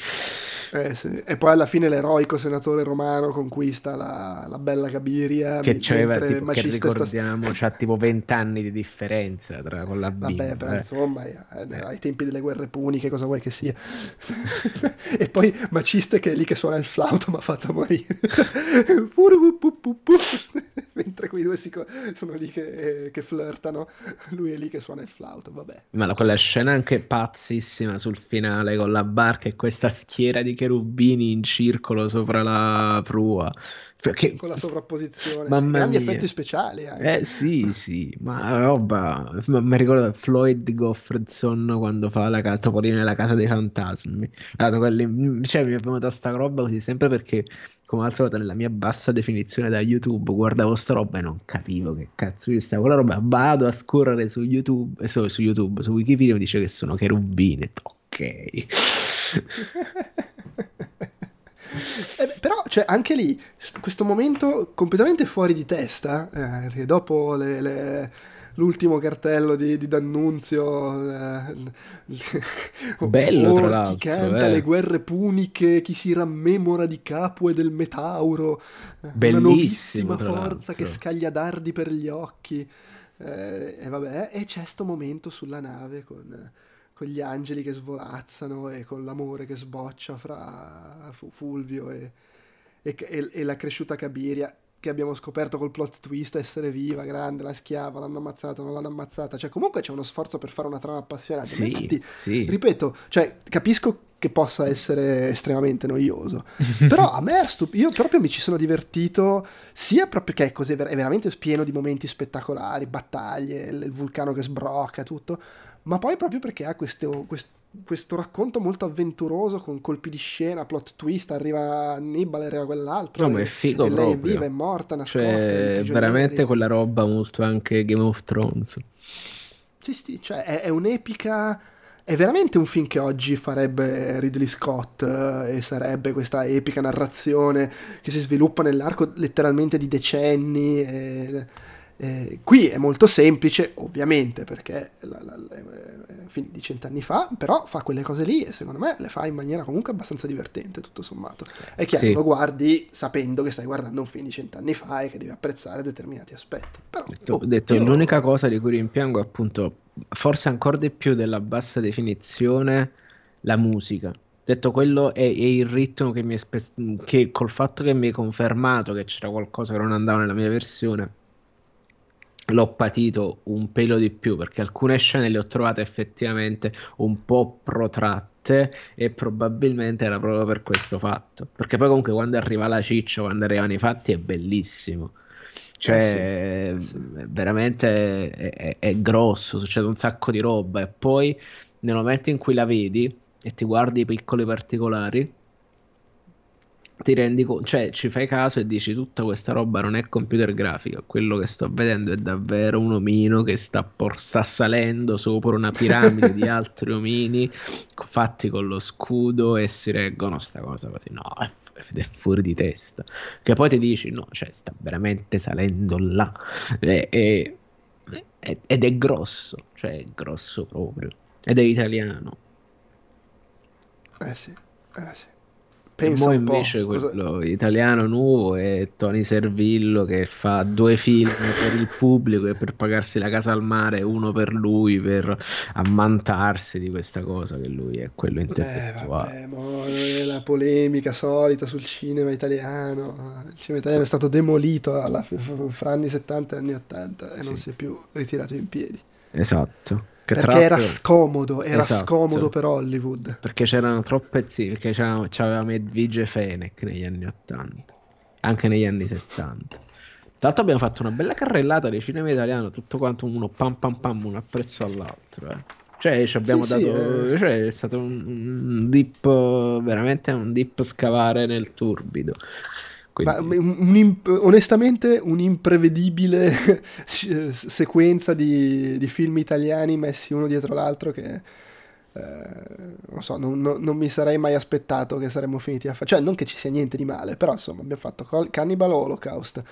Eh, sì. E poi alla fine l'eroico senatore romano conquista la, la bella Gabiria. Che c'aveva, tipo, che ricordiamo, sta... c'ha tipo 20 anni di differenza tra con la bimba. Vabbè, però eh. insomma, eh, ai tempi delle guerre puniche, cosa vuoi che sia. e poi Maciste che è lì che suona il flauto mi ha fatto morire. Mentre quei due si, sono lì che, che, flirtano, lui è lì che suona il flauto, vabbè. Ma quella scena anche pazzissima sul finale con la barca e questa schiera di cherubini in circolo sopra la prua. Perché... Con la sovrapposizione, Mamma grandi mia. effetti speciali. Anche. Eh sì, sì, ma roba. Mi ricordo Floyd Goffredson quando fa la Topolino nella casa dei fantasmi. Allora, quelli... cioè, mi è venuta sta roba così sempre perché, come al solito, nella mia bassa definizione da YouTube, guardavo sta roba e non capivo che cazzo di sta quella roba. Vado a scorrere su YouTube, eh, su, su YouTube, su Wikipedia mi dice che sono cherubini. Ok. eh, però cioè, anche lì questo momento completamente fuori di testa eh, dopo le, le, l'ultimo cartello di, di D'Annunzio eh, bello tra l'altro chi canta eh. le guerre puniche chi si rammemora di Capue del Metauro Bellissimo, una nuovissima forza che scaglia dardi per gli occhi. Eh, e vabbè e c'è sto momento sulla nave con con gli angeli che svolazzano e con l'amore che sboccia fra Fulvio e, e, e, la cresciuta Cabiria che abbiamo scoperto col plot twist essere viva, grande, la schiava, l'hanno ammazzata, non l'hanno ammazzata. Cioè, comunque c'è uno sforzo per fare una trama appassionata. Sì, Infatti, sì. ripeto, cioè, capisco che possa essere estremamente noioso. Però a me stup- io proprio mi ci sono divertito sia proprio perché è così è veramente pieno di momenti spettacolari, battaglie, il vulcano che sbrocca, tutto, ma poi proprio perché ha questo, questo, questo, racconto molto avventuroso con colpi di scena, plot twist, arriva Annibale, arriva quell'altro. No, ma è figo e lei è viva, è morta, nascosta. Cioè, veramente quella roba molto anche Game of Thrones. Sì, sì, cioè è, è un'epica... È veramente un film che oggi farebbe Ridley Scott eh, e sarebbe questa epica narrazione che si sviluppa nell'arco letteralmente di decenni. E Eh, qui è molto semplice, ovviamente, perché la, la, la, è fine di cent'anni fa, però fa quelle cose lì e secondo me le fa in maniera comunque abbastanza divertente, tutto sommato. È chiaro, sì. lo guardi sapendo che stai guardando un film di cent'anni fa e che devi apprezzare determinati aspetti. Però, detto, oh, detto io... l'unica cosa di cui rimpiango è appunto, forse ancora di più della bassa definizione, la musica detto quello è, è il ritmo che mi è che col fatto che mi hai confermato che c'era qualcosa che non andava nella mia versione l'ho patito un pelo di più perché alcune scene le ho trovate effettivamente un po' protratte e probabilmente era proprio per questo fatto. Perché poi comunque quando arriva la ciccia quando arrivano i fatti è bellissimo. Cioè eh sì, eh sì. veramente è, è, è grosso succede un sacco di roba. E poi nel momento in cui la vedi e ti guardi i piccoli particolari ti rendi conto, cioè ci fai caso e dici tutta questa roba non è computer grafica, quello che sto vedendo è davvero un omino che sta, por- sta salendo sopra una piramide di altri omini fatti con lo scudo e si reggono sta cosa così, no, è, è fuori di testa, che poi ti dici no, cioè sta veramente salendo là e, e, ed è grosso, cioè è grosso proprio, ed è italiano. Eh sì, eh sì. Pensa e invece quello Cosa... italiano nuovo è Tony Servillo che fa due film per il pubblico e per pagarsi la casa al mare, uno per lui per ammantarsi di questa cosa che lui è quello intellettuale. Eh, vabbè, la polemica solita sul cinema italiano. Il cinema italiano è stato demolito alla, fra anni 70 e anni 80 e sì. non si è più ritirato in piedi. Esatto. Che perché era scomodo, era esatto, scomodo per Hollywood. Perché c'erano troppe sì, perché c'aveva, c'aveva Edwige Fenech negli anni 80, anche negli anni 70. Tra l'altro abbiamo fatto una bella carrellata di cinema italiano, tutto quanto uno pam pam pam, uno appresso all'altro. Eh. Cioè, ci abbiamo sì, dato. Sì, eh. cioè, è stato un, un dip, veramente un dip scavare nel turbido. Quindi... Un, un, onestamente un'imprevedibile sequenza di, di, film italiani messi uno dietro l'altro che eh, non so, non, non, non, mi sarei mai aspettato che saremmo finiti a fare. Cioè, non che ci sia niente di male, però insomma abbiamo fatto Cannibal Holocaust.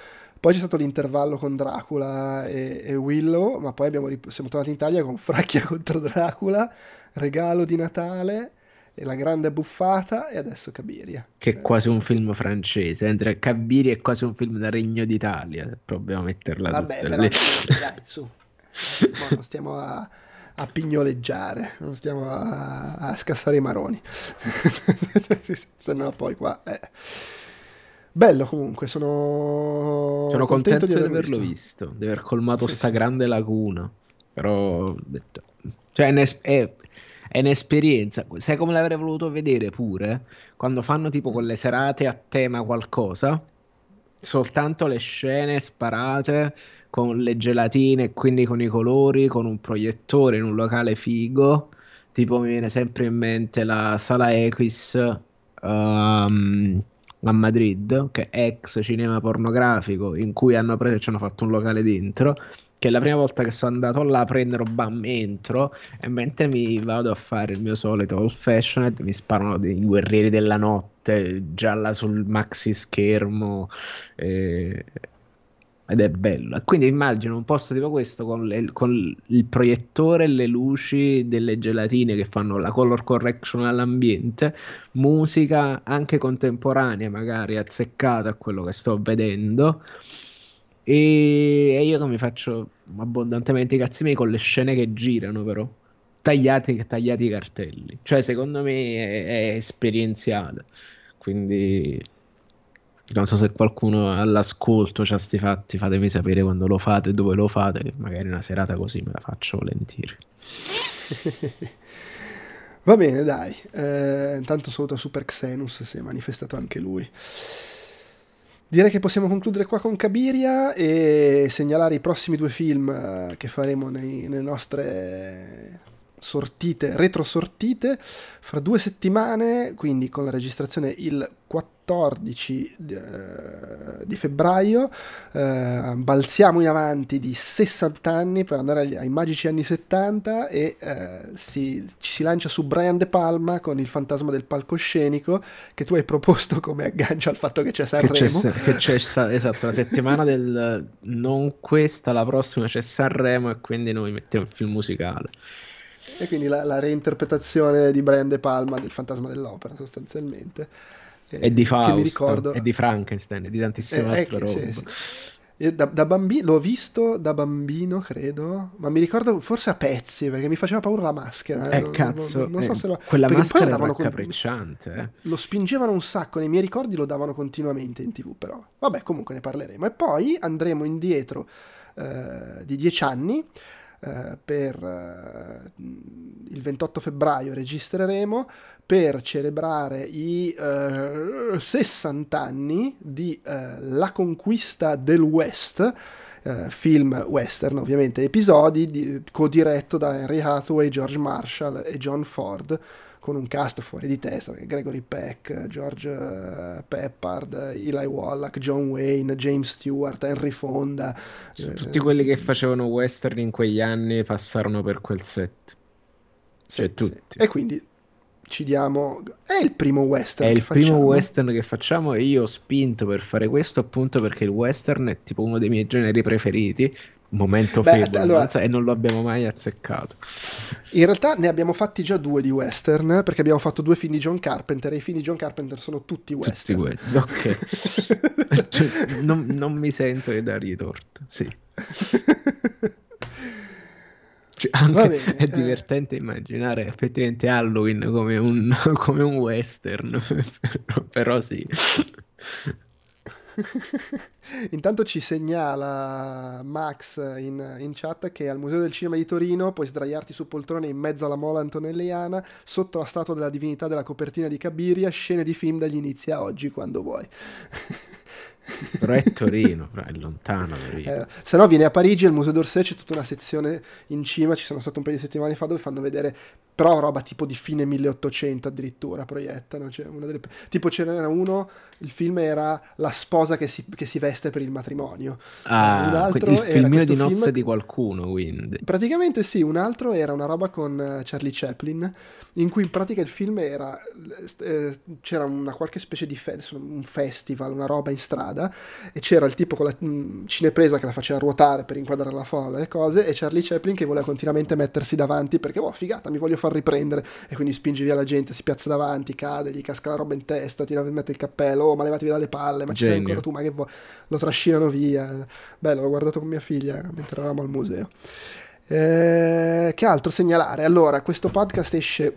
Poi c'è stato l'intervallo con Dracula e, e Willow, ma poi abbiamo, siamo tornati in Italia con Fracchia contro Dracula, regalo di Natale e La grande buffata e adesso Cabiria. Che è quasi un film francese, mentre Cabiria è quasi un film da Regno d'Italia, proviamo a metterla Vabbè, però, dai, su. No, non stiamo a, a, pignoleggiare, non stiamo a, a scassare i maroni. Se no poi qua... Eh. Bello comunque, sono, sono contento, contento di, aver averlo visto. visto, di aver colmato sì, sta sì. grande laguna. Però, cioè, è, è un'esperienza. Sai come l'avrei voluto vedere pure? Quando fanno tipo quelle serate a tema qualcosa, soltanto le scene sparate con le gelatine e quindi con i colori, con un proiettore in un locale figo. Tipo mi viene sempre in mente la sala Equis um, a Madrid, che è ex cinema pornografico, in cui hanno preso e ci hanno fatto un locale dentro che la prima volta che sono andato là a prendere roba entro e mentre mi vado a fare il mio solito old fashioned mi sparano dei guerrieri della notte gialla sul maxi schermo eh, ed è bello. Quindi immagino un posto tipo questo con, le, con, il proiettore e le luci delle gelatine che fanno la color correction all'ambiente musica anche contemporanea magari azzeccata a quello che sto vedendo e, io non mi faccio abbondantemente i cazzi miei con le scene che girano, però. Tagliati, tagliati i cartelli. Cioè, secondo me è, è esperienziale. Quindi non so se qualcuno all'ascolto c'ha sti fatti, fatemi sapere quando lo fate, dove lo fate, che magari una serata così me la faccio volentieri. Va bene, dai. Eh, intanto saluto Super Xenus, si è manifestato anche lui. Direi che possiamo concludere qua con Cabiria e segnalare i prossimi due film eh, che faremo nei, nelle nostre sortite, retrosortite, fra due settimane, quindi con la registrazione il 14 eh, di febbraio, eh, balziamo in avanti di 60 anni per andare agli, ai magici anni 70 e eh, si, ci si lancia su Brian De Palma con il fantasma del palcoscenico che tu hai proposto come aggancio al fatto che c'è Sanremo. Che c'è, che c'è sta, esatto, la settimana del non questa, la prossima c'è Sanremo e quindi noi mettiamo il film musicale. E quindi la, la reinterpretazione di Brian De Palma del fantasma dell'opera sostanzialmente. E di Fausto, ricordo... e di Frankenstein, e di tantissime eh, altre eh, robe. Sì, sì. Da, da bambino, l'ho visto da bambino, credo, ma mi ricordo forse a pezzi perché mi faceva paura la maschera. Eh, non, cazzo, non, non so eh, se lo... quella maschera era capricciante. Con... Eh. Lo spingevano un sacco, nei miei ricordi lo davano continuamente in tv, però. Vabbè, comunque ne parleremo. E poi andremo indietro eh, di dieci anni eh, per eh, il 28 febbraio registreremo per celebrare i eh, 60 anni di uh, La conquista del West, uh, film western ovviamente, episodi di, co-diretto da Henry Hathaway, George Marshall e John Ford, con un cast fuori di testa, Gregory Peck, George Peppard, Eli Wallach, John Wayne, James Stewart, Henry Fonda. Tutti quelli che facevano western in quegli anni passarono per quel set. Cioè sì, tutti. Sì. E quindi ci diamo... È il primo western. È il primo western che facciamo e io ho spinto per fare questo appunto perché il western è tipo uno dei miei generi preferiti. Momento Beh, febbre, allora, e non lo abbiamo mai azzeccato. In realtà ne abbiamo fatti già due di western perché abbiamo fatto due film di John Carpenter e i film di John Carpenter sono tutti western. Tutti ok. cioè, non, non mi sento di dargli torto, sì. Cioè, anche è eh. divertente eh. immaginare effettivamente Halloween come un, come un western, però sì. Intanto ci segnala Max in, in, chat che al Museo del Cinema di Torino puoi sdraiarti su poltrone in mezzo alla mola antonelliana, sotto la statua della divinità della copertina di Cabiria, scene di film dagli inizi a oggi, quando vuoi. Però è Torino, però è lontano Torino. Eh, se no viene a Parigi, al Museo d'Orsay c'è tutta una sezione in cima, ci sono stato un paio di settimane fa dove fanno vedere però roba tipo di fine 1800 addirittura proiettano, cioè delle... tipo ce n'era uno, il film era la sposa che si, che si veste per il matrimonio. Ah, un altro il filmino di nozze film... di qualcuno, quindi. Praticamente sì, un altro era una roba con eh, Charlie Chaplin, in cui in pratica il film era, eh, c'era una qualche specie di fe- un festival, una roba in strada, e c'era il tipo con la mh, mm, cinepresa che la faceva ruotare per inquadrare la folla e cose, e Charlie Chaplin che voleva continuamente mettersi davanti perché, oh figata, mi voglio far riprendere e quindi spingi via la gente, si piazza davanti, cade, gli casca la roba in testa, ti mette il cappello, oh ma levati via dalle palle, ma c'è ancora tu, ma che vuoi? Lo trascinano via. Bello, l'ho guardato con mia figlia mentre eravamo al museo. Eh, che altro segnalare? Allora, questo podcast esce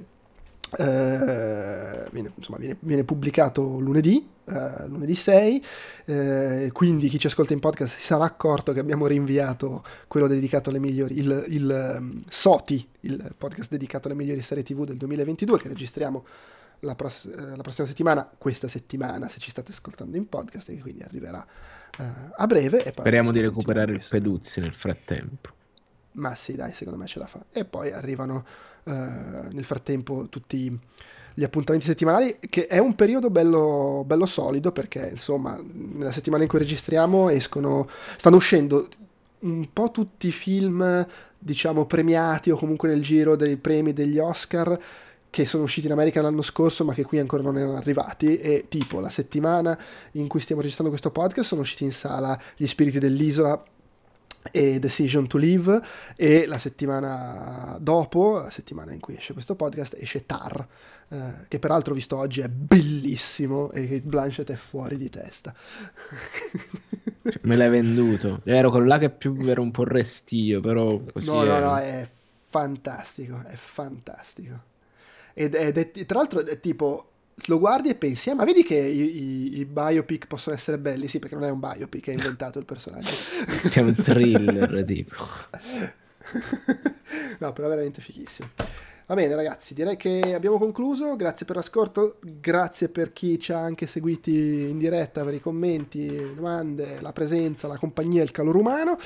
eh, viene, insomma, viene, viene, pubblicato lunedì, eh, lunedì 6, eh, quindi chi ci ascolta in podcast si sarà accorto che abbiamo rinviato quello dedicato alle migliori, il, il um, SOTI, il podcast dedicato alle migliori serie TV del 2022 che registriamo la, pros- eh, la prossima settimana, questa settimana se ci state ascoltando in podcast e quindi arriverà eh, a breve. E Speriamo di recuperare il Peduzzi nel frattempo. Ma sì, dai, secondo me ce la fa. E poi arrivano eh, nel frattempo tutti gli appuntamenti settimanali, che è un periodo bello, bello solido perché insomma nella settimana in cui registriamo escono, stanno uscendo un po' tutti i film diciamo premiati o comunque nel giro dei premi degli Oscar che sono usciti in America l'anno scorso ma che qui ancora non erano arrivati e tipo la settimana in cui stiamo registrando questo podcast sono usciti in sala Gli Spiriti dell'Isola e Decision to Live e la settimana dopo, la settimana in cui esce questo podcast, esce Tar, eh, che peraltro visto oggi è bellissimo e che Blanchett è fuori di testa. Me l'hai venduto. Ero quello là che più era un po' restio, però così No, no, no, è fantastico, è fantastico. Ed, ed è, tra l'altro è tipo lo guardi e pensi, eh, ma vedi che i, i, i, biopic possono essere belli? Sì, perché non è un biopic, è inventato il personaggio. è un thriller, tipo. no, però veramente fighissimo. Va bene ragazzi, direi che abbiamo concluso, grazie per l'ascolto, grazie per chi ci ha anche seguiti in diretta per i commenti, le domande, la presenza, la compagnia, il calore umano.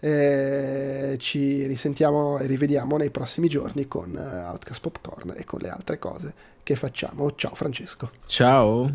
Eh, ci risentiamo e rivediamo nei prossimi giorni con uh, Outcast Popcorn e con le altre cose che facciamo. Ciao Francesco. Ciao.